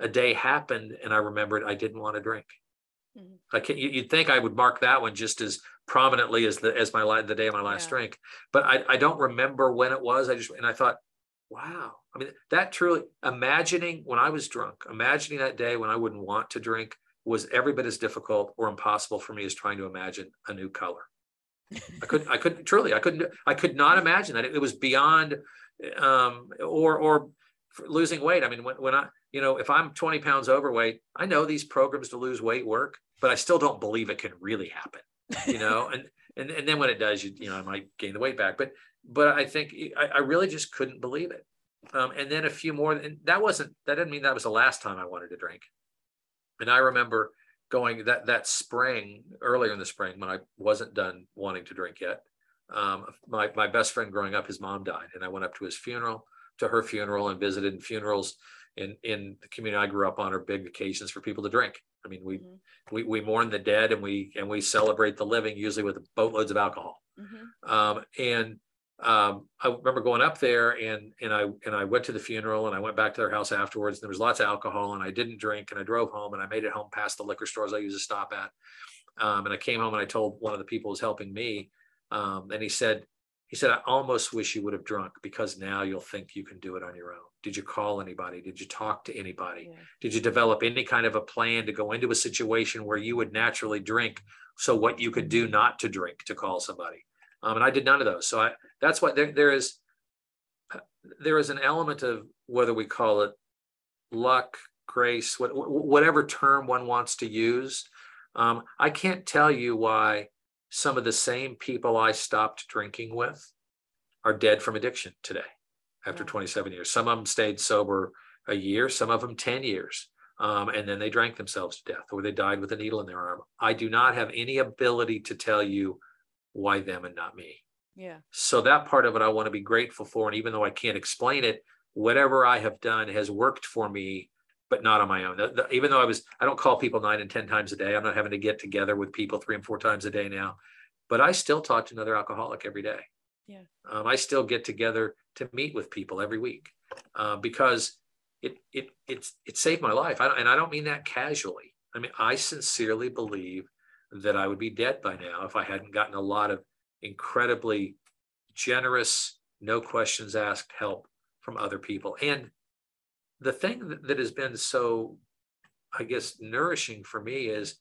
a day happened and I remembered I didn't want to drink. Mm-hmm. I can't, you'd think I would mark that one just as prominently as the as my the day of my last yeah. drink, but I, I don't remember when it was. I just and I thought wow. I mean, that truly, imagining when I was drunk, imagining that day when I wouldn't want to drink was every bit as difficult or impossible for me as trying to imagine a new color. I couldn't, I couldn't truly, I couldn't, I could not imagine that. It, it was beyond, um, or, or losing weight. I mean, when, when I, you know, if I'm 20 pounds overweight, I know these programs to lose weight work, but I still don't believe it can really happen, you know, *laughs* and, and, and then when it does, you, you know, I might gain the weight back, but but I think I, I really just couldn't believe it. Um, and then a few more, and that wasn't that didn't mean that was the last time I wanted to drink. And I remember going that that spring, earlier in the spring, when I wasn't done wanting to drink yet. Um, my my best friend growing up, his mom died, and I went up to his funeral, to her funeral, and visited funerals in in the community I grew up on are big occasions for people to drink. I mean, we mm-hmm. we we mourn the dead and we and we celebrate the living, usually with boatloads of alcohol. Mm-hmm. Um, and um, I remember going up there and and I and I went to the funeral and I went back to their house afterwards. And There was lots of alcohol and I didn't drink and I drove home and I made it home past the liquor stores I used to stop at. Um, and I came home and I told one of the people who was helping me, um, and he said, he said, I almost wish you would have drunk because now you'll think you can do it on your own. Did you call anybody? Did you talk to anybody? Yeah. Did you develop any kind of a plan to go into a situation where you would naturally drink? So what you could do not to drink to call somebody. Um, and I did none of those. So I, that's why there, there is, there is an element of whether we call it luck, grace, what, whatever term one wants to use. Um, I can't tell you why some of the same people I stopped drinking with are dead from addiction today after yeah. 27 years. Some of them stayed sober a year, some of them 10 years. Um, and then they drank themselves to death or they died with a needle in their arm. I do not have any ability to tell you why them and not me. Yeah. So that part of it I want to be grateful for. And even though I can't explain it, whatever I have done has worked for me, but not on my own. The, the, even though I was, I don't call people nine and 10 times a day. I'm not having to get together with people three and four times a day now, but I still talk to another alcoholic every day. Yeah. Um, I still get together to meet with people every week uh, because it, it, it's, it saved my life. I and I don't mean that casually. I mean, I sincerely believe that I would be dead by now if I hadn't gotten a lot of incredibly generous, no questions asked help from other people. And the thing that, has been so, I guess, nourishing for me is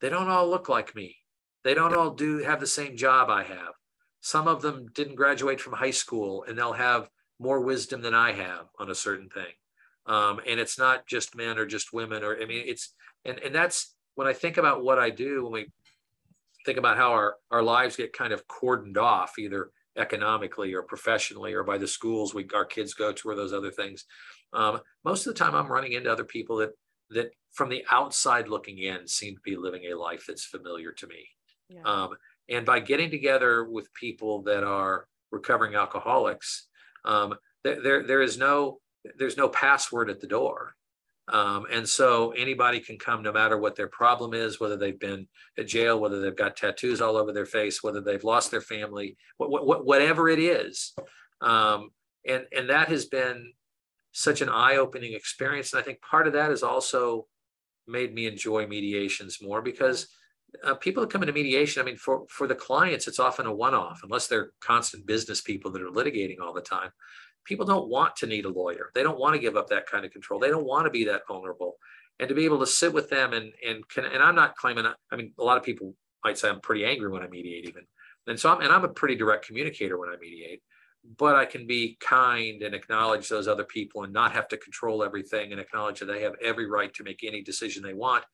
they don't all look like me. They don't all do have the same job I have. Some of them didn't graduate from high school and they'll have more wisdom than I have on a certain thing. Um, and it's not just men or just women or I mean it's and and that's when I think about what I do when we think about how our our lives get kind of cordoned off either economically or professionally or by the schools we our kids go to or those other things um, most of the time i'm running into other people that that from the outside looking in seem to be living a life that's familiar to me yeah. um, and by getting together with people that are recovering alcoholics um, there, there there is no there's no password at the door um, and so anybody can come no matter what their problem is, whether they've been at jail, whether they've got tattoos all over their face, whether they've lost their family, wh- wh- whatever it is. Um, and, and that has been such an eye opening experience. And I think part of that has also made me enjoy mediations more because uh, people that come into mediation, I mean, for, for the clients, it's often a one off, unless they're constant business people that are litigating all the time people don't want to need a lawyer. They don't want to give up that kind of control. They don't want to be that vulnerable. And to be able to sit with them and and can, and I'm not claiming. I mean, a lot of people might say I'm pretty angry when I mediate, even. And so I'm and I'm a pretty direct communicator when I mediate, but I can be kind and acknowledge those other people and not have to control everything and acknowledge that they have every right to make any decision they want,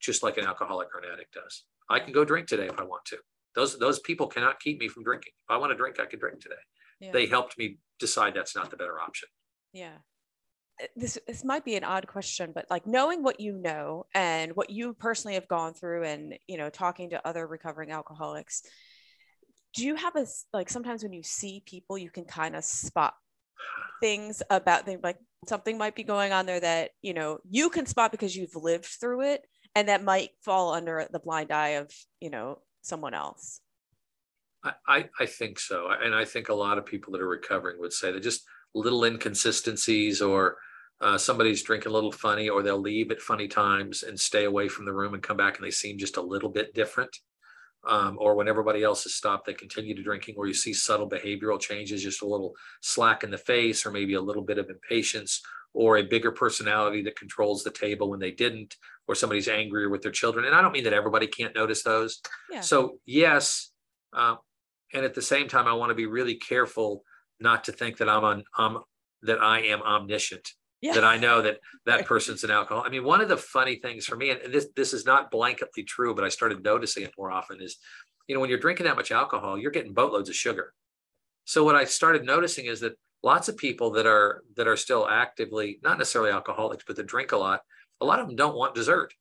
just like an alcoholic or an addict does. I can go drink today if I want to. Those those people cannot keep me from drinking. If I want to drink, I can drink today. Yeah. They helped me decide that's not the better option. Yeah. Uh, this this might be an odd question, but like knowing what you know and what you personally have gone through and you know talking to other recovering alcoholics, do you have a like sometimes when you see people you can kind of spot things about them like something might be going on there that you know you can spot because you've lived through it and that might fall under the blind eye of you know someone else I, I think so. And I think a lot of people that are recovering would say that just little inconsistencies or uh, somebody's drinking a little funny or they'll leave at funny times and stay away from the room and come back and they seem just a little bit different. Um, or when everybody else has stopped, they continue to drinking, or you see subtle behavioral changes, just a little slack in the face, or maybe a little bit of impatience, or a bigger personality that controls the table when they didn't, or somebody's angrier with their children. And I don't mean that everybody can't notice those. Yeah. So, yes, uh, and at the same time, I want to be really careful not to think that I'm on um, that I am omniscient. Yeah. That I know that *laughs* that person's an alcoholic. I mean, one of the funny things for me, and this this is not blanketly true, but I started noticing it more often, is you know when you're drinking that much alcohol, you're getting boatloads of sugar. So what I started noticing is that lots of people that are that are still actively not necessarily alcoholics, but that drink a lot, a lot of them don't want dessert.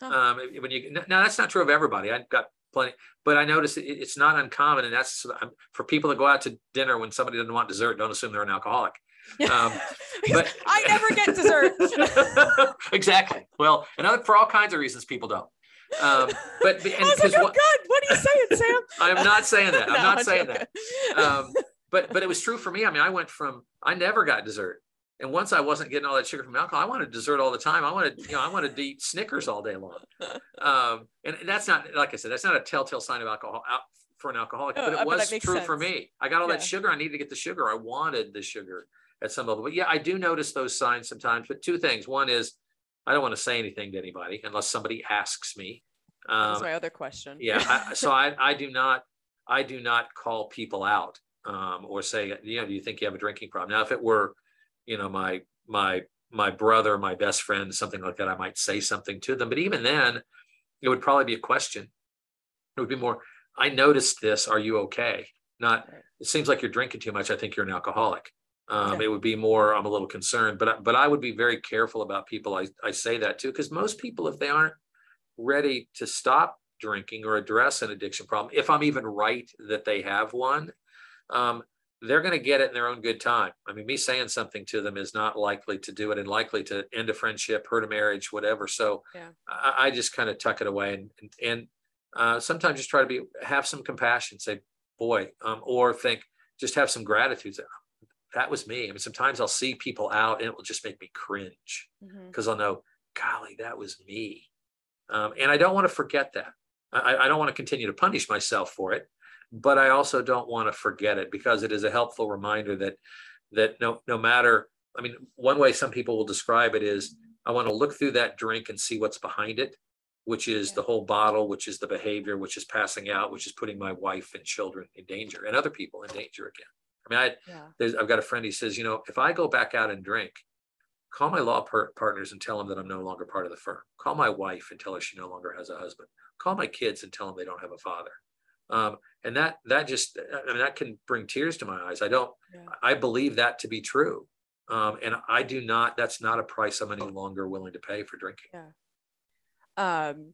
Huh. Um, when you now that's not true of everybody. I've got plenty. But I notice it's not uncommon, and that's for people that go out to dinner when somebody doesn't want dessert. Don't assume they're an alcoholic. Um, *laughs* but I never get dessert. *laughs* exactly. Well, and for all kinds of reasons, people don't. Um, but *laughs* and I was like, oh, what, God, what are you saying, Sam? I'm not saying that. I'm no, not I'm saying joking. that. Um, but but it was true for me. I mean, I went from I never got dessert and once I wasn't getting all that sugar from alcohol, I wanted dessert all the time. I wanted, you know, I wanted to eat Snickers all day long. *laughs* Um, and that's not, like I said, that's not a telltale sign of alcohol for an alcoholic, but but it was makes true for me. I got all Yeah. that sugar. I needed to get the sugar. I wanted the sugar at some level. But yeah, I do notice those signs sometimes. But two things. One is I don't want to say anything to anybody unless somebody asks me. That's Um, my other question. yeah. I, so I, I do not, I do not call people out um, or say, you know, do you think you have a drinking problem? Now, if it were, you know, my, my, my brother, my best friend, something like that, I might say something to them. But even then, it would probably be a question. It would be more, I noticed this. Are you okay? Not, it seems like you're drinking too much. I think you're an alcoholic. Um, Okay. It would be more, I'm a little concerned, but, I- but I would be very careful about people I, I say that to, because most people, if they aren't ready to stop drinking or address an addiction problem, if I'm even right that they have one, um, they're going to get it in their own good time. I mean, me saying something to them is not likely to do it and likely to end a friendship, hurt a marriage, whatever. So Yeah. I, I just kind of tuck it away and, and, and uh, sometimes just try to be, have some compassion, say, boy, um, or think, just have some gratitude. That was me. I mean, sometimes I'll see people out and it will just make me cringe because I'll know, golly, that was me. Um, and I don't want to forget that. I, I don't want to continue to punish myself for it, but I also don't want to forget it because it is a helpful reminder that that no no matter. I mean, one way some people will describe it is, I want to look through that drink and see what's behind it, which is the whole bottle, which is the behavior, which is passing out, which is putting my wife and children in danger and other people in danger again. I mean, I, Yeah. there's, I've got a friend, he says, you know, if I go back out and drink, call my law par- partners and tell them that I'm no longer part of the firm. Call my wife and tell her she no longer has a husband. Call my kids and tell them they don't have a father. Um, and that, that just, I mean, that can bring tears to my eyes. I don't, Yeah. I believe that to be true. Um, and I do not, that's not a price I'm any longer willing to pay for drinking. Yeah. um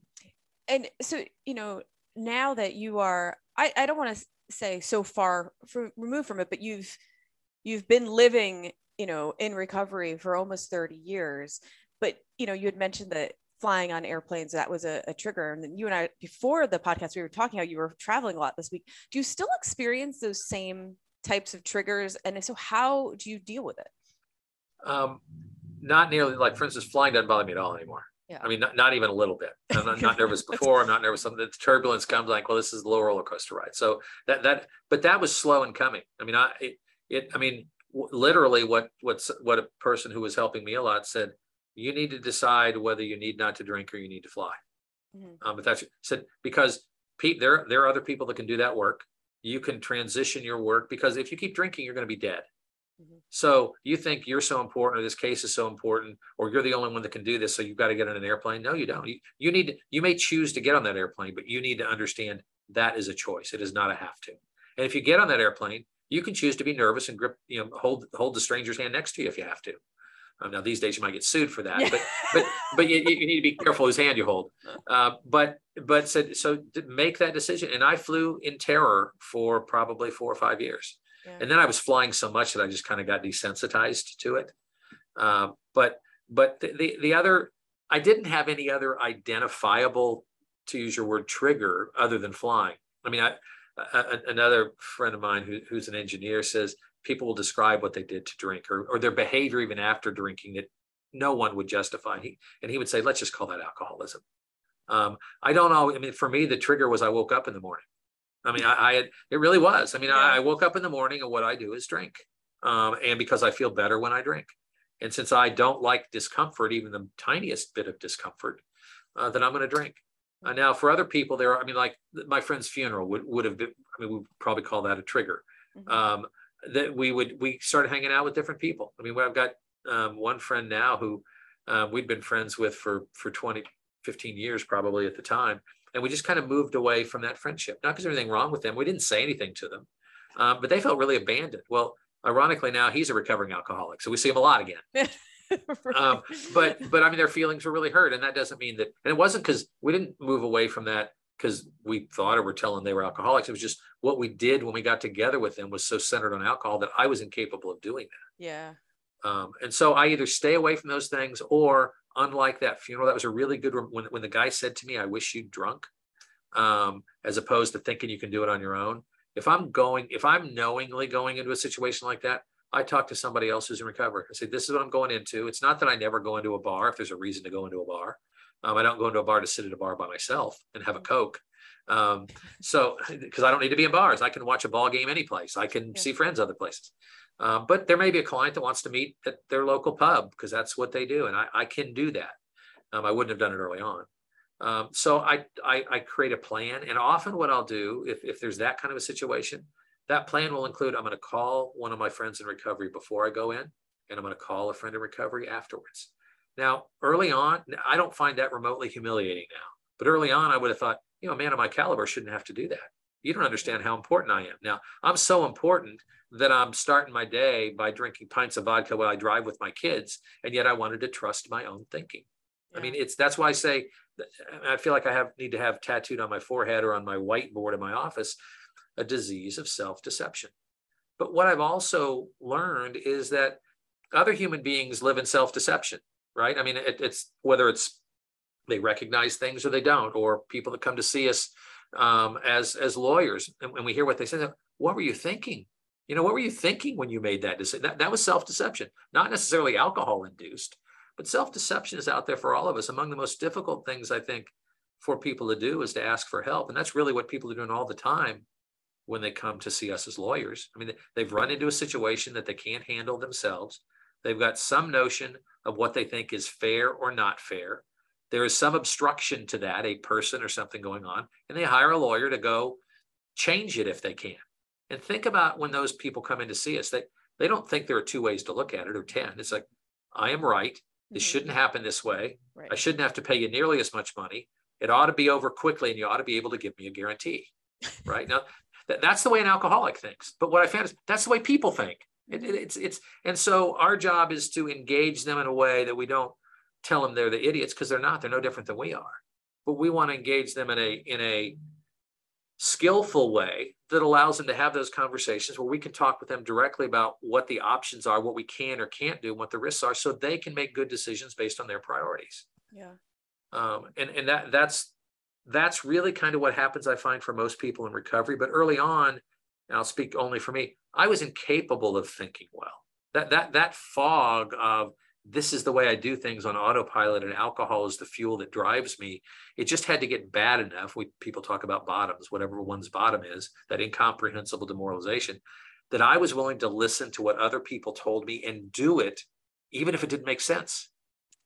and so you know now that you are i i don't want to say so far from, removed from it but you've you've been living you know in recovery for almost 30 years but you know you had mentioned that flying on airplanes that was a, a trigger and then you and i before the podcast we were talking how you were traveling a lot this week do you still experience those same types of triggers and so how do you deal with it Um, not nearly like, for instance, flying doesn't bother me at all anymore. Yeah. I mean, not, not even a little bit. I'm not, not nervous *laughs* before. I'm not nervous. Something the turbulence comes like, well, this is the low roller coaster ride. So that that, but that was slow in coming. I mean, I it, it I mean, w- literally, what what's what a person who was helping me a lot said, you need to decide whether you need not to drink or you need to fly. Mhm. Um, but that's said because Pete, there there are other people that can do that work. You can transition your work because if you keep drinking, you're going to be dead. Mhm. So you think you're so important, or this case is so important, or you're the only one that can do this, so you've got to get on an airplane. No, you don't. You, you need to, you may choose to get on that airplane, but you need to understand that is a choice. It is not a have to. And if you get on that airplane, you can choose to be nervous and grip, you know, hold hold the stranger's hand next to you if you have to. Um, now these days you might get sued for that, but but but you, you need to be careful whose hand you hold. *laughs* Uh, but but so so make that decision, and I flew in terror for probably four or five years, Yeah. and then I was flying so much that I just kind of got desensitized to it. Um, but but the, the the other, I didn't have any other identifiable, to use your word, trigger other than flying. I mean, I, another friend of mine who, who's an engineer says people will describe what they did to drink or, or their behavior even after drinking that no one would justify. He, and he would say, let's just call that alcoholism. Um, I don't know. I mean, for me, the trigger was I woke up in the morning. I mean, I, I had, it really was. I mean, I, Yeah. I woke up in the morning and what I do is drink. Um, and because I feel better when I drink. And since I don't like discomfort, even the tiniest bit of discomfort, uh, then I'm going to drink. Uh, now, for other people, there are, I mean, like my friend's funeral would, would have been, I mean, we probably call that a trigger. Mhm. Um, that we would, we started hanging out with different people. I mean, I've got um, one friend now who uh, we'd been friends with for, for 20, 15 years probably at the time. And we just kind of moved away from that friendship. Not because anything wrong with them. We didn't say anything to them, um, but they felt really abandoned. Well, ironically, now he's a recovering alcoholic. So we see him a lot again *laughs* um, but but I mean their feelings were really hurt, and that doesn't mean that. And it wasn't because we didn't move away from that because we thought or were telling they were alcoholics. It was just what we did when we got together with them was so centered on alcohol that I was incapable of doing that. yeah. Um, and so I either stay away from those things, or unlike that funeral, that was a really good when when the guy said to me, "I wish you'd drunk," um, as opposed to thinking you can do it on your own. If I'm going, if I'm knowingly going into a situation like that, I talk to somebody else who's in recovery. I say, this is what I'm going into. It's not that I never go into a bar if there's a reason to go into a bar. Um, I don't go into a bar to sit at a bar by myself and have a Coke. Um, so, *laughs* because I don't need to be in bars, I can watch a ball game any place. I can Yeah. see friends other places. Um, but there may be a client that wants to meet at their local pub because that's what they do, and I, I can do that. Um, I wouldn't have done it early on. Um, so I, I I create a plan, and often what I'll do if if there's that kind of a situation, that plan will include I'm going to call one of my friends in recovery before I go in, and I'm going to call a friend in recovery afterwards. Now, early on, I don't find that remotely humiliating now, but early on, I would have thought, you know, a man of my caliber shouldn't have to do that. You don't understand how important I am. Now, I'm so important that I'm starting my day by drinking pints of vodka while I drive with my kids, and yet I wanted to trust my own thinking. I mean, it's that's why I say I feel like I have need to have tattooed on my forehead or on my whiteboard in my office a disease of self-deception. But what I've also learned is that other human beings live in self-deception, right? I mean, it, it's whether it's they recognize things or they don't, or people that come to see us um, as as lawyers, and, and we hear what they say. What were you thinking? You know, what were you thinking when you made that decision? That, that was self-deception, not necessarily alcohol induced, but self-deception is out there for all of us. Among the most difficult things I think for people to do is to ask for help, and that's really what people are doing all the time when they come to see us as lawyers. I mean, they've run into a situation that they can't handle themselves. They've got some notion of what they think is fair or not fair. There is some obstruction to that, a person or something going on, and they hire a lawyer to go change it if they can. And think about when those people come in to see us, they, they don't think there are two ways to look at it or 10. It's like, I am right. This Mhm. shouldn't happen this way. I shouldn't have to pay you nearly as much money. It ought to be over quickly and you ought to be able to give me a guarantee. *laughs* Right now, that, that's the way an alcoholic thinks. But what I found is that's the way people think. It, it- it's, it's, and so our job is to engage them in a way that we don't tell them they're the idiots because they're not. They're no different than we are. But we want to engage them in a, in a skillful way that allows them to have those conversations where we can talk with them directly about what the options are, what we can or can't do, and what the risks are, so they can make good decisions based on their priorities. Yeah. Um, and and that that's that's really kind of what happens, I find, for most people in recovery. But early on, and I'll speak only for me, I was incapable of thinking well. That that that fog of this is the way I do things on autopilot, and alcohol is the fuel that drives me. It just had to get bad enough. We people talk about bottoms, whatever one's bottom is, that incomprehensible demoralization, that I was willing to listen to what other people told me and do it, even if it didn't make sense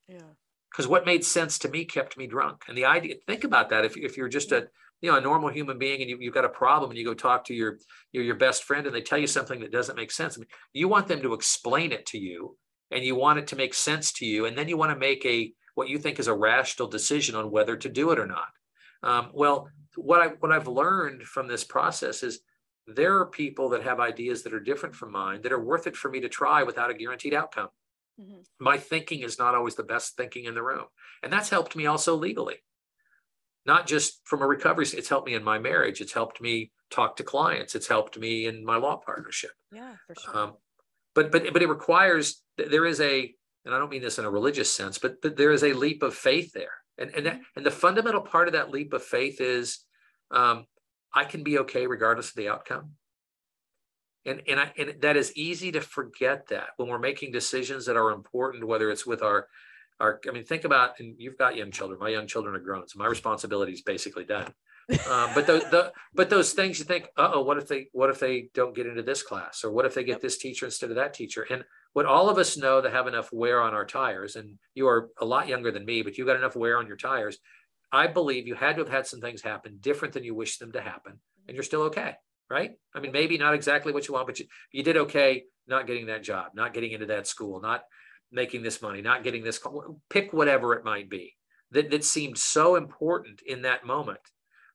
Yeah. because what made sense to me kept me drunk. And the idea, think about that. If, if you're just a you know a normal human being and you, you've got a problem and you go talk to your your, your best friend and they tell you something that doesn't make sense, I mean, you want them to explain it to you and you want it to make sense to you, and then you want to make a what you think is a rational decision on whether to do it or not. Um, well, what I what I've learned from this process is there are people that have ideas that are different from mine that are worth it for me to try without a guaranteed outcome Mhm. my thinking is not always the best thinking in the room. And that's helped me also legally. Not just from a recovery, it's helped me in my marriage. It's helped me talk to clients. It's helped me in my law partnership. Yeah, for sure. Um, but but but it requires there is a, and I don't mean this in a religious sense, but but there is a leap of faith there. And and that, and the fundamental part of that leap of faith is um, I can be okay regardless of the outcome. And and I and that is easy to forget that when we're making decisions that are important, whether it's with our our I mean, think about and you've got young children. My young children are grown, so my responsibility is basically done. Um, but the, the but those things you think, uh oh, what if they what if they don't get into this class, or what if they get this teacher instead of that teacher? And what all of us know that have enough wear on our tires, and you are a lot younger than me, but you got enough wear on your tires. I believe you had to have had some things happen different than you wish them to happen, and you're still okay, right? I mean, maybe not exactly what you want, but you, you did okay not getting that job, not getting into that school, not making this money, not getting this, call- pick whatever it might be that, that seemed so important in that moment.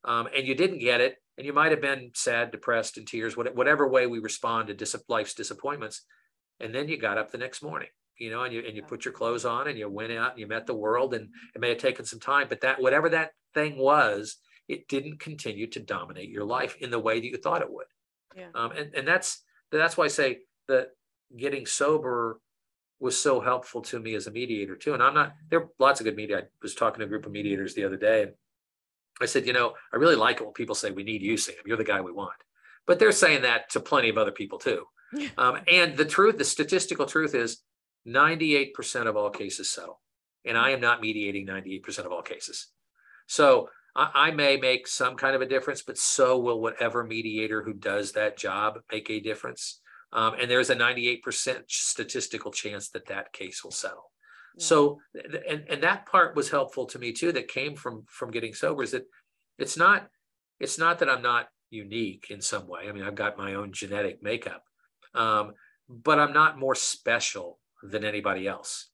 Um, and you didn't get it, and you might have been sad, depressed, in tears, whatever way we respond to dis- life's disappointments. And then you got up the next morning, you know, and you and you put your clothes on and you went out and you met the world, and it may have taken some time, but that whatever that thing was, it didn't continue to dominate your life in the way that you thought it would. Yeah. Um, and and that's that's why I say that getting sober was so helpful to me as a mediator too. And I'm not there are lots of good media. I was talking to a group of mediators the other day, and I said, you know, I really like it when people say we need you, Sam. You're the guy we want. But they're saying that to plenty of other people too. *laughs* Um, and the truth, the statistical truth is 98% of all cases settle. And I am not mediating 98% of all cases. So I, I may make some kind of a difference, but so will whatever mediator who does that job make a difference. Um, and there's a 98% statistical chance that that case will settle. Yeah. So, and, and that part was helpful to me too, that came from, from getting sober is that it's not, it's not that I'm not unique in some way. I mean, I've got my own genetic makeup, um, but I'm not more special than anybody else.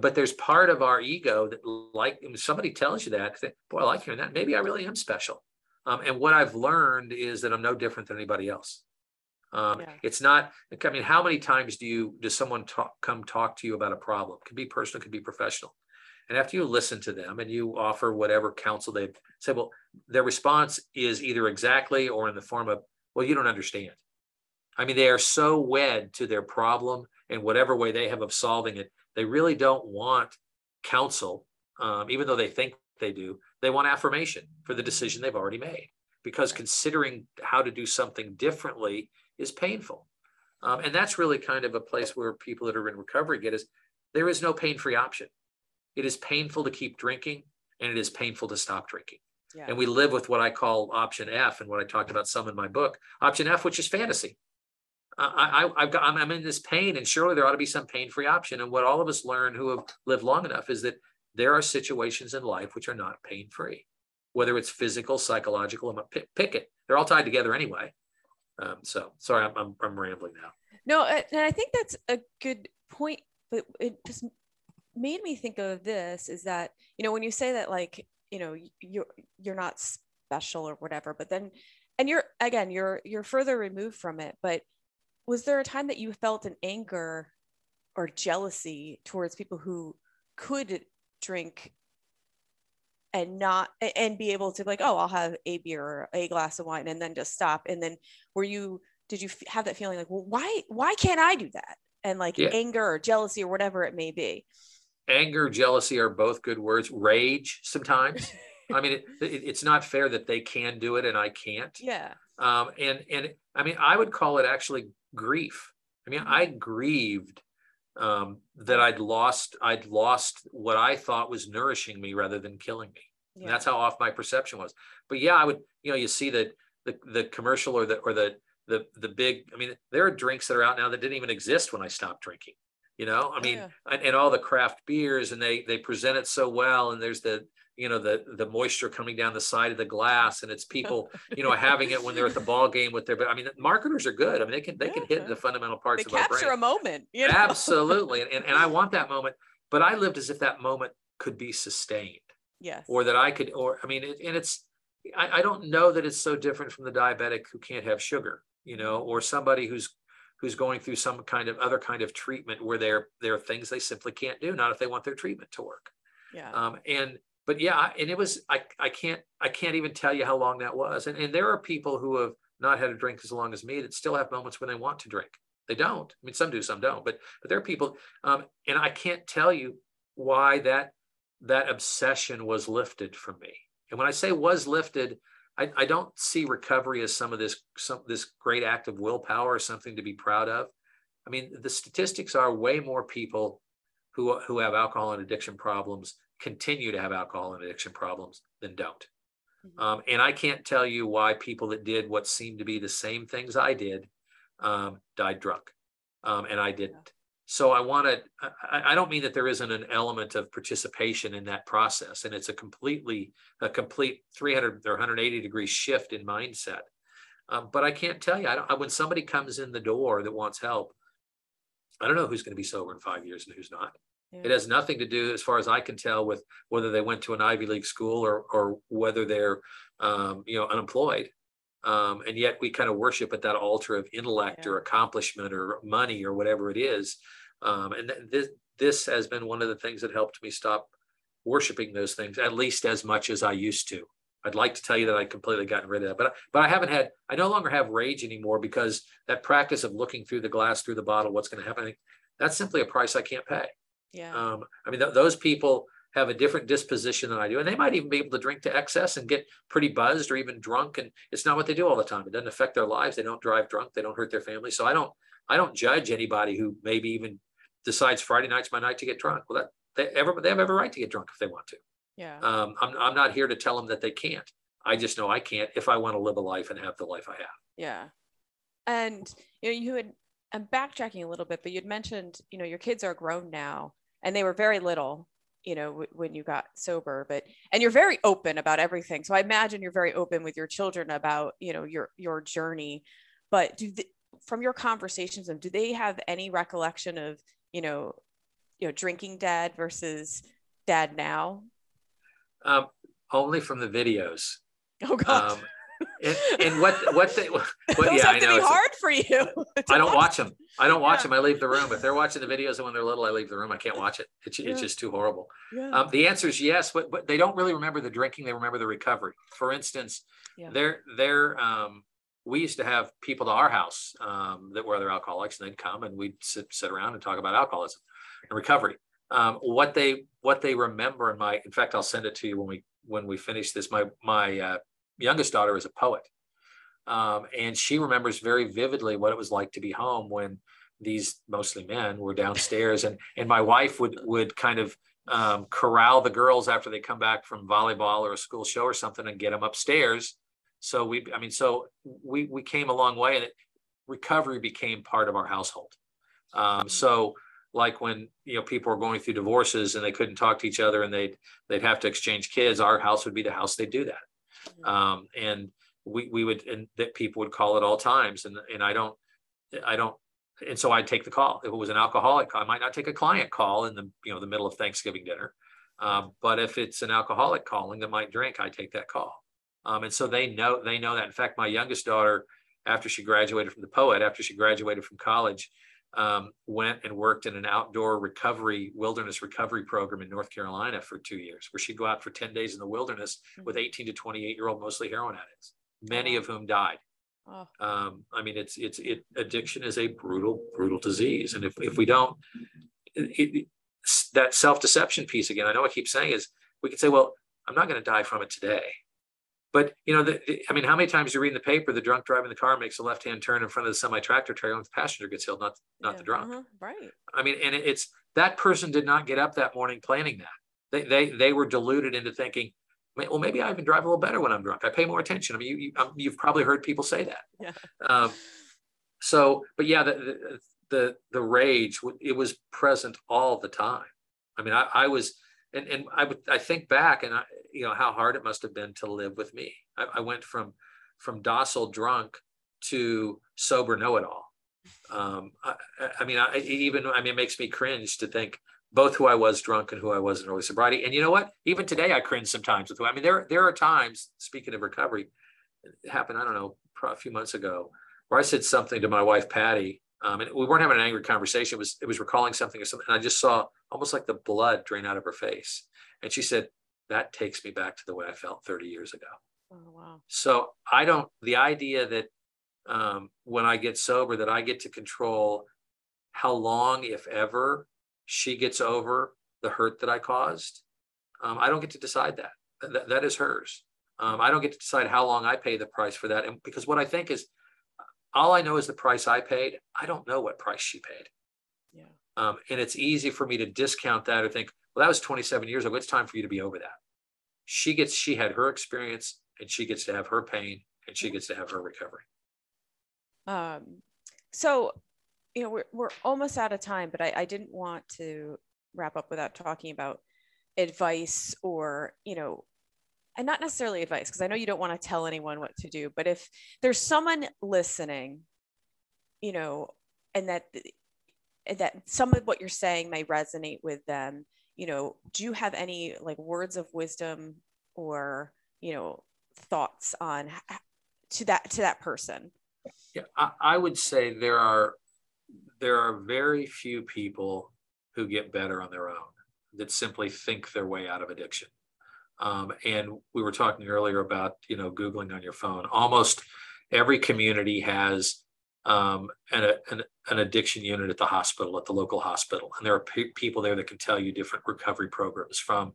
But there's part of our ego that, like, somebody tells you that, think, boy, I like hearing that. Maybe I really am special. Um, and what I've learned is that I'm no different than anybody else. Um, yeah. It's not. I mean, how many times do you does someone talk, come talk to you about a problem? It could be personal, could be professional. And after you listen to them and you offer whatever counsel they say, well, their response is either exactly or in the form of, well, you don't understand. I mean, they are so wed to their problem and whatever way they have of solving it, they really don't want counsel, um, even though they think they do. They want affirmation for the decision they've already made because considering how to do something differently is painful. Um, and that's really kind of a place where people that are in recovery get is there is no pain-free option. It is painful to keep drinking and it is painful to stop drinking. Yeah. And we live with what I call option F and what I talked about some in my book, option F, which is fantasy. I, I, have got, I'm, I'm in this pain and surely there ought to be some pain-free option. And what all of us learn who have lived long enough is that there are situations in life which are not pain-free, whether it's physical, psychological, pick, pick it. They're all tied together anyway. Um, so sorry, I'm, I'm, I'm rambling now. No, and I think that's a good point, but it just made me think of this is that, you know, when you say that, like, you know, you're, you're not special or whatever, but then, and you're, again, you're, you're further removed from it, but was there a time that you felt an anger or jealousy towards people who could drink and not and be able to like oh i'll have a beer or a glass of wine and then just stop and then were you did you have that feeling like well why why can't i do that? And like yeah. anger or jealousy or whatever it may be. Anger jealousy are both good words. Rage sometimes. *laughs* I mean it, it, it's not fair that they can do it and i can't. Yeah. Um and and i mean i would call it actually grief. I mean i mm-hmm. grieved um, that I'd lost I'd lost what I thought was nourishing me rather than killing me. Yeah. that's how off my perception was. But yeah, I would you know you see that the the commercial or the or the the the big I mean there are drinks that are out now that didn't even exist when I stopped drinking. You know, I mean, yeah. and, and all the craft beers and they they present it so well and there's the you know the the moisture coming down the side of the glass and it's people *laughs* you know having it when they're at the ball game with their but i mean marketers are good i mean they can they yeah. can hit the fundamental parts they of capture our brain. a moment you know? absolutely *laughs* and, and i want that moment but i lived as if that moment could be sustained yes or that i could or i mean it, and it's I, I don't know that it's so different from the diabetic who can't have sugar you know or somebody who's who's going through some kind of other kind of treatment where there there are things they simply can't do not if they want their treatment to work yeah um, and but yeah, and it was I I can't I can't even tell you how long that was. And and there are people who have not had a drink as long as me that still have moments when they want to drink. They don't. I mean, some do, some don't. But but there are people, um, and I can't tell you why that that obsession was lifted from me. And when I say was lifted, I, I don't see recovery as some of this some this great act of willpower or something to be proud of. I mean, the statistics are way more people who who have alcohol and addiction problems continue to have alcohol and addiction problems than don't. Mm-hmm. Um, and I can't tell you why people that did what seemed to be the same things I did um, died drunk, um, and I didn't. Yeah. So I want to. I, I, don't mean that there isn't an element of participation in that process, and it's a completely a complete 300 or 180 degree shift in mindset. Um, but I can't tell you. I don't. When somebody comes in the door that wants help, I don't know who's going to be sober in five years and who's not. Yeah. It has nothing to do, as far as I can tell, with whether they went to an Ivy League school or or whether they're um, you know unemployed. Um, and yet we kind of worship at that altar of intellect yeah. or accomplishment or money or whatever it is. Um, and th- this this has been one of the things that helped me stop worshiping those things at least as much as I used to. I'd like to tell you that I completely gotten rid of that, but but I haven't had. I no longer have rage anymore because that practice of looking through the glass, through the bottle, what's going to happen. That's simply a price I can't pay. Yeah. Um, I mean, th- those people have a different disposition than I do, and they might even be able to drink to excess and get pretty buzzed or even drunk. And it's not what they do all the time. It doesn't affect their lives. They don't drive drunk. They don't hurt their family. So I don't, I don't judge anybody who maybe even decides Friday night's my night to get drunk. Well, that they ever they have every right to get drunk if they want to. Yeah. Um, I'm, I'm not here to tell them that they can't. I just know I can't if I want to live a life and have the life I have. Yeah. And you know, you had I'm backtracking a little bit, but you'd mentioned, you know, your kids are grown now and they were very little, you know, w- when you got sober, but and you're very open about everything. So I imagine you're very open with your children about, you know, your your journey. But do the, from your conversations them, do they have any recollection of, you know, you know, drinking dad versus dad now? Um, only from the videos. Oh God. Um, and, and what what they what, *laughs* Those yeah, have I to know. be hard for you. *laughs* I don't watch them. I don't watch Yeah. them. I leave the room. If they're watching the videos and when they're little, I leave the room. I can't watch it. It's, Yeah. it's just too horrible. Yeah. Um, the answer is yes, but, but they don't really remember the drinking. They remember the recovery. For instance, Yeah. they're, they're, um, we used to have people to our house um, that were other alcoholics and they'd come and we'd sit, sit around and talk about alcoholism and recovery. Um, what they what they remember in my in fact I'll send it to you when we when we finish this. My my uh, youngest daughter is a poet. Um, and she remembers very vividly what it was like to be home when these mostly men were downstairs and and my wife would would kind of um, corral the girls after they come back from volleyball or a school show or something and get them upstairs. So we i mean so we we came a long way and it, recovery became part of our household. Um, so like when you know people were going through divorces and they couldn't talk to each other and they'd they'd have to exchange kids our house would be the house they'd do that um, and we we would and that people would call at all times. And and I don't I don't and so I'd take the call. If it was an alcoholic I might not take a client call in the you know the middle of Thanksgiving dinner. Um, but if it's an alcoholic calling that might drink I take that call. Um, and so they know they know that. In fact my youngest daughter after she graduated from the poet after she graduated from college um, went and worked in an outdoor recovery wilderness recovery program in North Carolina for two years where she'd go out for 10 days in the wilderness with 18 to 28 year old mostly heroin addicts many of whom died. Oh, um, i mean it's it's it addiction is a brutal brutal disease and if, if we don't it, it, that self-deception piece again i know i keep saying is we could say well i'm not going to die from it today but you know the, the- i mean how many times you read in the paper the drunk driving the car makes a left-hand turn in front of the semi-tractor trailer and the passenger gets killed not not yeah, the drunk uh-huh, Right. I mean, and it- it's that person did not get up that morning planning that. They they they were deluded into thinking, well, maybe I even drive a little better when I'm drunk. I pay more attention. I mean, you, you um, you've probably heard people say that. *laughs* Yeah. Um, so, but yeah, the, the the the rage it was present all the time. I mean, I, I was, and and I would I think back and I you know how hard it must have been to live with me. I, I went from from docile drunk to sober know it all um, I, I- I mean, I, even I mean, it makes me cringe to think both who I was drunk and who I was in early sobriety. And you know what? Even today, I cringe sometimes with who. I mean, there there are times. Speaking of recovery, it happened. I don't know, a few months ago, where I said something to my wife Patty, um, and we weren't having an angry conversation. It was it was recalling something or something, and I just saw almost like the blood drain out of her face. And she said, "That takes me back to the way I felt 30 years ago." Oh, wow. So I don't, the idea that um, when I get sober, that I get to control how long, if ever, she gets over the hurt that I caused, um, I don't get to decide that. That, that is hers. Um, I don't get to decide how long I pay the price for that. And because what I think is, all I know is the price I paid. I don't know what price she paid. Yeah. Um, and it's easy for me to discount that or think, well, that was 27 years ago. It's time for you to be over that. She gets, she had her experience and she gets to have her pain and she gets to have her recovery. Um, so, you know, we're, we're almost out of time, but I, I didn't want to wrap up without talking about advice or, you know, and not necessarily advice, because I know you don't want to tell anyone what to do, but if there's someone listening, you know, and that, that some of what you're saying may resonate with them, you know, do you have any like words of wisdom or, you know, thoughts on to that, to that person? Yeah, I, I would say there are there are very few people who get better on their own that simply think their way out of addiction. Um, and we were talking earlier about you know googling on your phone. Almost every community has um, an, an, an addiction unit at the hospital, at the local hospital, and there are pe- people there that can tell you different recovery programs from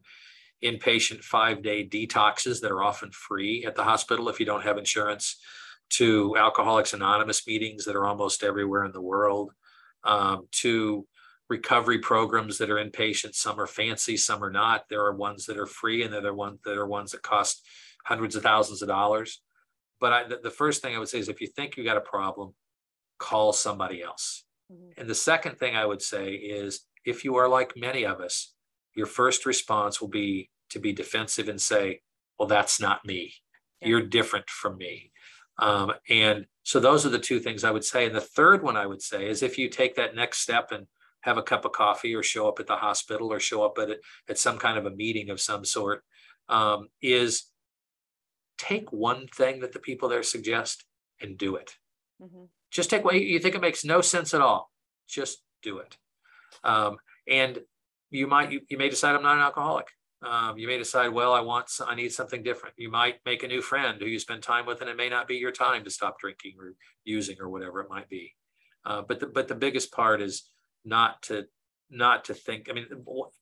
inpatient five day detoxes that are often free at the hospital if you don't have insurance to Alcoholics Anonymous meetings that are almost everywhere in the world, um, to recovery programs that are inpatient. Some are fancy, some are not. There are ones that are free, and there are ones that are ones that cost hundreds of thousands of dollars. But I, the, the first thing I would say is if you think you got a problem, call somebody else. Mm-hmm. And the second thing I would say is if you are like many of us, your first response will be to be defensive and say, well, that's not me. Yeah. You're different from me. Um, and so those are the two things I would say. And the third one I would say is if you take that next step and have a cup of coffee or show up at the hospital or show up at, at some kind of a meeting of some sort, um, is take one thing that the people there suggest and do it. Mm-hmm. Just take what you think it makes no sense at all. Just do it. Um, and you might you, you may decide I'm not an alcoholic. Um, you may decide, well, I want I need something different. You might make a new friend who you spend time with, and it may not be your time to stop drinking or using or whatever it might be. Uh, but the, but the biggest part is not to not to think. I mean,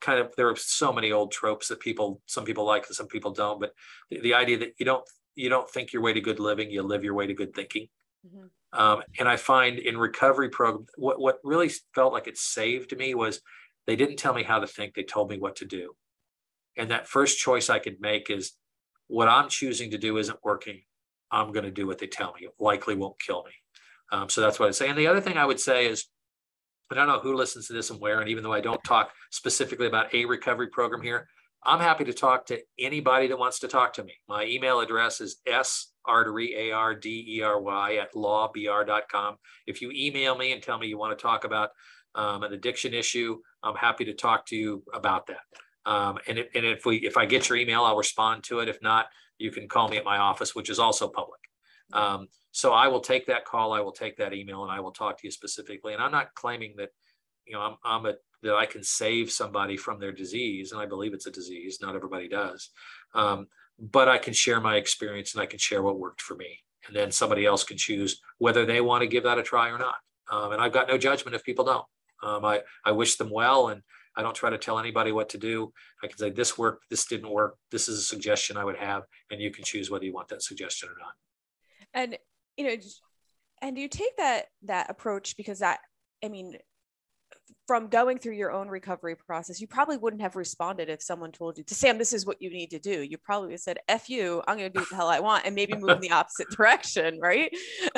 kind of there are so many old tropes that people some people like and some people don't. But the, the idea that you don't you don't think your way to good living, you live your way to good thinking. Mm-hmm. Um, and I find in recovery program, what what really felt like it saved me was they didn't tell me how to think. They told me what to do. And that first choice I could make is what I'm choosing to do isn't working. I'm going to do what they tell me. It likely won't kill me. Um, so that's what I say. And the other thing I would say is, I don't know who listens to this and where, and even though I don't talk specifically about a recovery program here, I'm happy to talk to anybody that wants to talk to me. My email address is sardery, A-R-D-E-R-Y at lawbr.com. If you email me and tell me you want to talk about um, an addiction issue, I'm happy to talk to you about that. Um, and, it, and if we if I get your email, I'll respond to it. If not, you can call me at my office, which is also public. Um, so I will take that call, I will take that email, and I will talk to you specifically. And I'm not claiming that, you know, I'm, I'm a that I can save somebody from their disease, and I believe it's a disease. Not everybody does, um, but I can share my experience and I can share what worked for me, and then somebody else can choose whether they want to give that a try or not. Um, and I've got no judgment if people don't. Um, I I wish them well, and I don't try to tell anybody what to do. I can say this worked, this didn't work. This is a suggestion I would have, and you can choose whether you want that suggestion or not. And you know, and you take that that approach because that I mean, from going through your own recovery process, you probably wouldn't have responded if someone told you to Sam, this is what you need to do. You probably said, F you, I'm going to do what the hell I want and maybe move in the opposite *laughs* direction, right?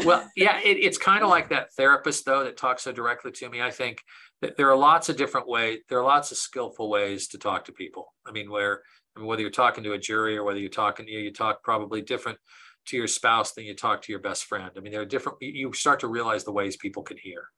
well, *laughs* yeah, it, it's kind of like that therapist, though, that talks so directly to me. I think that there are lots of different ways, there are lots of skillful ways to talk to people. I mean, where, I mean, whether you're talking to a jury or whether you're talking, you, know, you talk probably different to your spouse than you talk to your best friend. I mean, there are different, you start to realize the ways people can hear.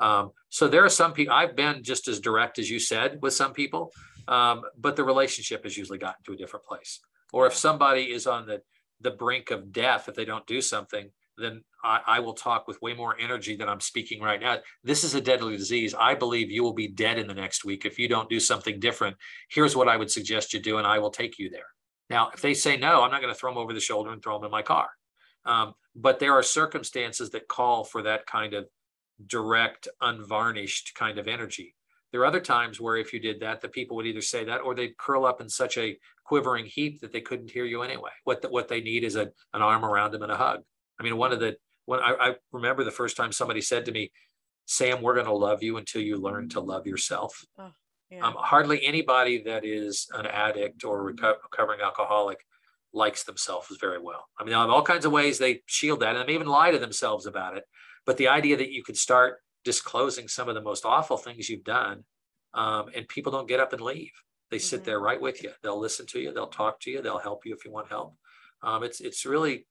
Um, so there are some people, I've been just as direct as you said with some people, um, but the relationship has usually gotten to a different place. Or if somebody is on the, the brink of death, if they don't do something, then I, I, will talk with way more energy than I'm speaking right now. This is a deadly disease. I believe you will be dead in the next week if you don't do something different. Here's what I would suggest you do, and I will take you there. Now, if they say no, I'm not going to throw them over the shoulder and throw them in my car. Um, but there are circumstances that call for that kind of direct, unvarnished kind of energy. There are other times where if you did that, the people would either say that or they'd curl up in such a quivering heap that they couldn't hear you anyway. What the, what they need is a, an arm around them and a hug. I mean, one of the when I, I remember the first time somebody said to me, "Sam, we're going to love you until you learn to love yourself." Oh, yeah. um, hardly anybody that is an addict or recovering alcoholic likes themselves very well. I mean, all kinds of ways they shield that and they even lie to themselves about it. But the idea that you could start disclosing some of the most awful things you've done um, and people don't get up and leave. They mm-hmm. sit there right with you. They'll listen to you. They'll talk to you. They'll help you if you want help. Um, it's it's really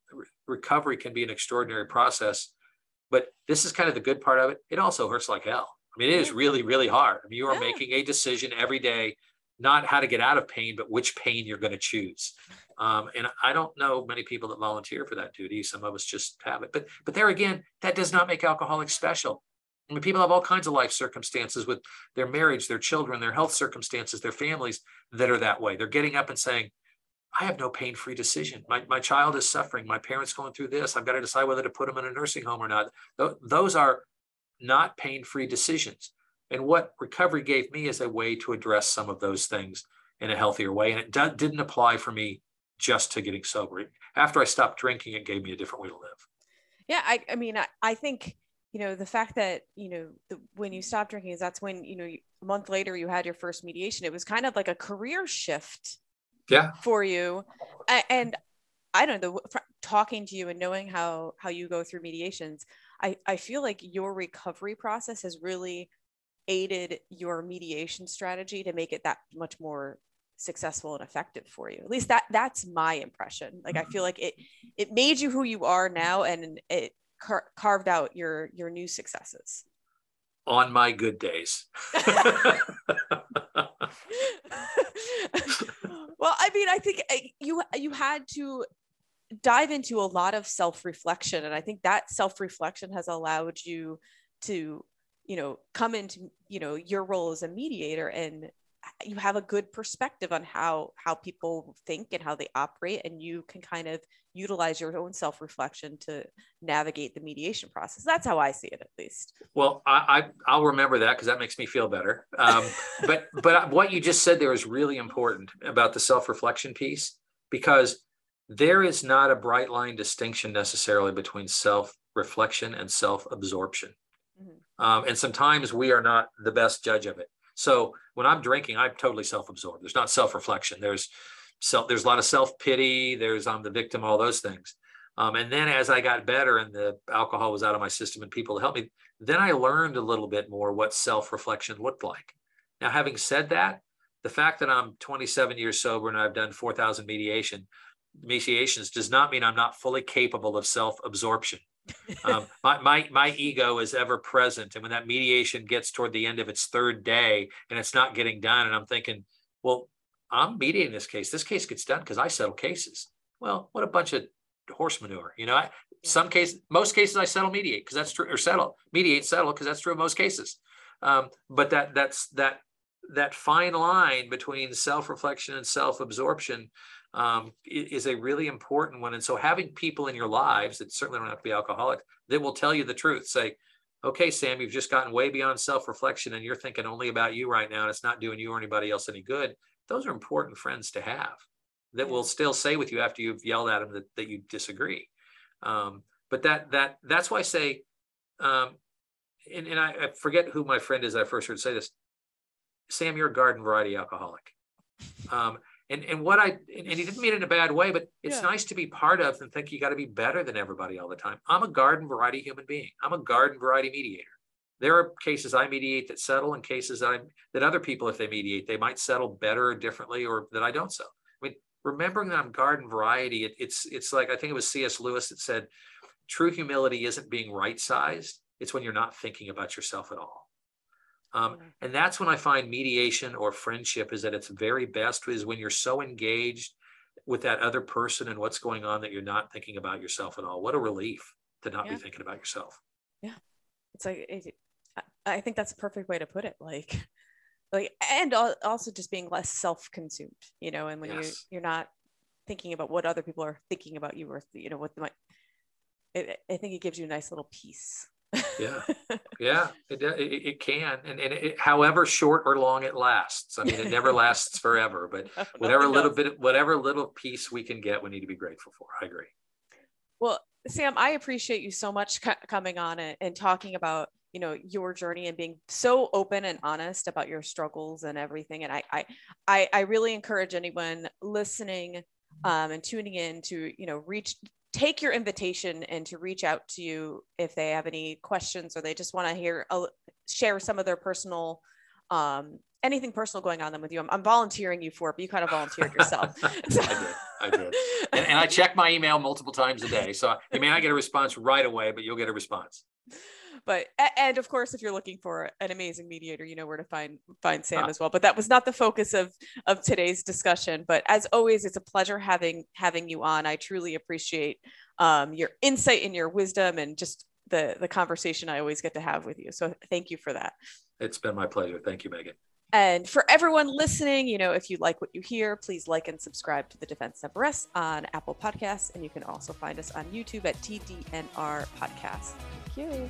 recovery can be an extraordinary process, but this is kind of the good part of it. It also hurts like hell. I mean, it is really really hard. I mean, you are yeah. making a decision every day, not how to get out of pain, but which pain you're going to choose. Um, and I don't know many people that volunteer for that duty. Some of us just have it, but but there again, that does not make alcoholics special. I mean, people have all kinds of life circumstances with their marriage, their children, their health circumstances, their families that are that way. They're getting up and saying, I have no pain free decision. My, my child is suffering. My parents going through this. I've got to decide whether to put them in a nursing home or not. Those are not pain free decisions. And what recovery gave me is a way to address some of those things in a healthier way. And it didn't apply for me just to getting sober. After I stopped drinking, it gave me a different way to live. Yeah, I, I mean, I, I think you know the fact that you know the, when you stopped drinking is that's when you know a month later you had your first mediation it was kind of like a career shift yeah for you and i don't know talking to you and knowing how how you go through mediations i i feel like your recovery process has really aided your mediation strategy to make it that much more successful and effective for you. At least that that's my impression. Like i feel like it it made you who you are now and it car- carved out your your new successes. On my good days. *laughs* *laughs* Well i mean i think eh, you you had to dive into a lot of self-reflection and i think that self-reflection has allowed you to you know come into you know your role as a mediator and you have a good perspective on how how people think and how they operate and you can kind of utilize your own self-reflection to navigate the mediation process. That's how i see it at least. Well i, I will remember that because that makes me feel better. Um, *laughs* but but what you just said there is really important about the self-reflection piece because there is not a bright line distinction necessarily between self-reflection and self-absorption. Mm-hmm. um, and sometimes we are not the best judge of it so when I'm drinking, I'm totally self-absorbed. There's not self-reflection. There's self. There's a lot of self-pity. There's I'm the victim. All those things. Um, and then as I got better and the alcohol was out of my system and people helped me, then I learned a little bit more what self-reflection looked like. Now, having said that, the fact that I'm 27 years sober and I've done 4,000 mediation mediations does not mean I'm not fully capable of self-absorption um, my, my my ego is ever present and when that mediation gets toward the end of its third day and it's not getting done and i'm thinking well i'm mediating this case. This case gets done because i settle cases. Well what a bunch of horse manure you know I, some cases most cases i settle mediate because that's true or settle mediate settle because that's true in most cases. Um, but that that's that that fine line between self-reflection and self-absorption um, is a really important one. And so having people in your lives that certainly don't have to be alcoholics that will tell you the truth, say, okay, Sam, you've just gotten way beyond self-reflection and you're thinking only about you right now and it's not doing you or anybody else any good. Those are important friends to have that will still say with you after you've yelled at them that, that you disagree. Um, but that that that's why I say, um, and, and I, I, forget who my friend is. I first heard say this. Sam, you're a garden variety alcoholic. Um, and and what I and he didn't mean it in a bad way, but it's yeah. nice to be part of and think you got to be better than everybody all the time. I'm a garden variety human being. I'm a garden variety mediator. There are cases I mediate that settle, and cases that I that other people, if they mediate, they might settle better or differently, or that I don't settle. I mean, remembering that I'm garden variety, it, it's it's like I think it was C.S. Lewis that said, "True humility isn't being right sized; it's when you're not thinking about yourself at all." Um, and that's when I find mediation or friendship is at its very best is when you're so engaged with that other person and what's going on that you're not thinking about yourself at all. What a relief to not yeah. be thinking about yourself. Yeah. It's like, it, I think that's a perfect way to put it. Like, *laughs* like, and also just being less self-consumed, you know, and when yes. you, you're not thinking about what other people are thinking about you or, you know, what might, I think it gives you a nice little peace yeah. *laughs* Yeah it, it, it can and, and it, however short or long it lasts i mean it never lasts *laughs* forever but whatever little bit whatever little piece we can get we need to be grateful for i agree. Well sam i appreciate you so much coming on and, and talking about you know your journey and being so open and honest about your struggles and everything and i i i, really encourage anyone listening um, and tuning in to you know reach take your invitation and to reach out to you if they have any questions or they just want to hear uh, share some of their personal um, anything personal going on them with you. I'm, I'm, volunteering you for it, but you kind of volunteered yourself. *laughs* I did. I did. *laughs* And, and, I check my email multiple times a day. So you may not get a response right away, but you'll get a response but and of course if you're looking for an amazing mediator you know where to find find sam as well but that was not the focus of of today's discussion but as always it's a pleasure having having you on i truly appreciate um, your insight and your wisdom and just the the conversation i always get to have with you so thank you for that it's been my pleasure thank you megan and for everyone listening, you know, if you like what you hear, please like and subscribe to the Defense Never on Apple Podcasts. And you can also find us on YouTube at TDNR Podcast. Thank you.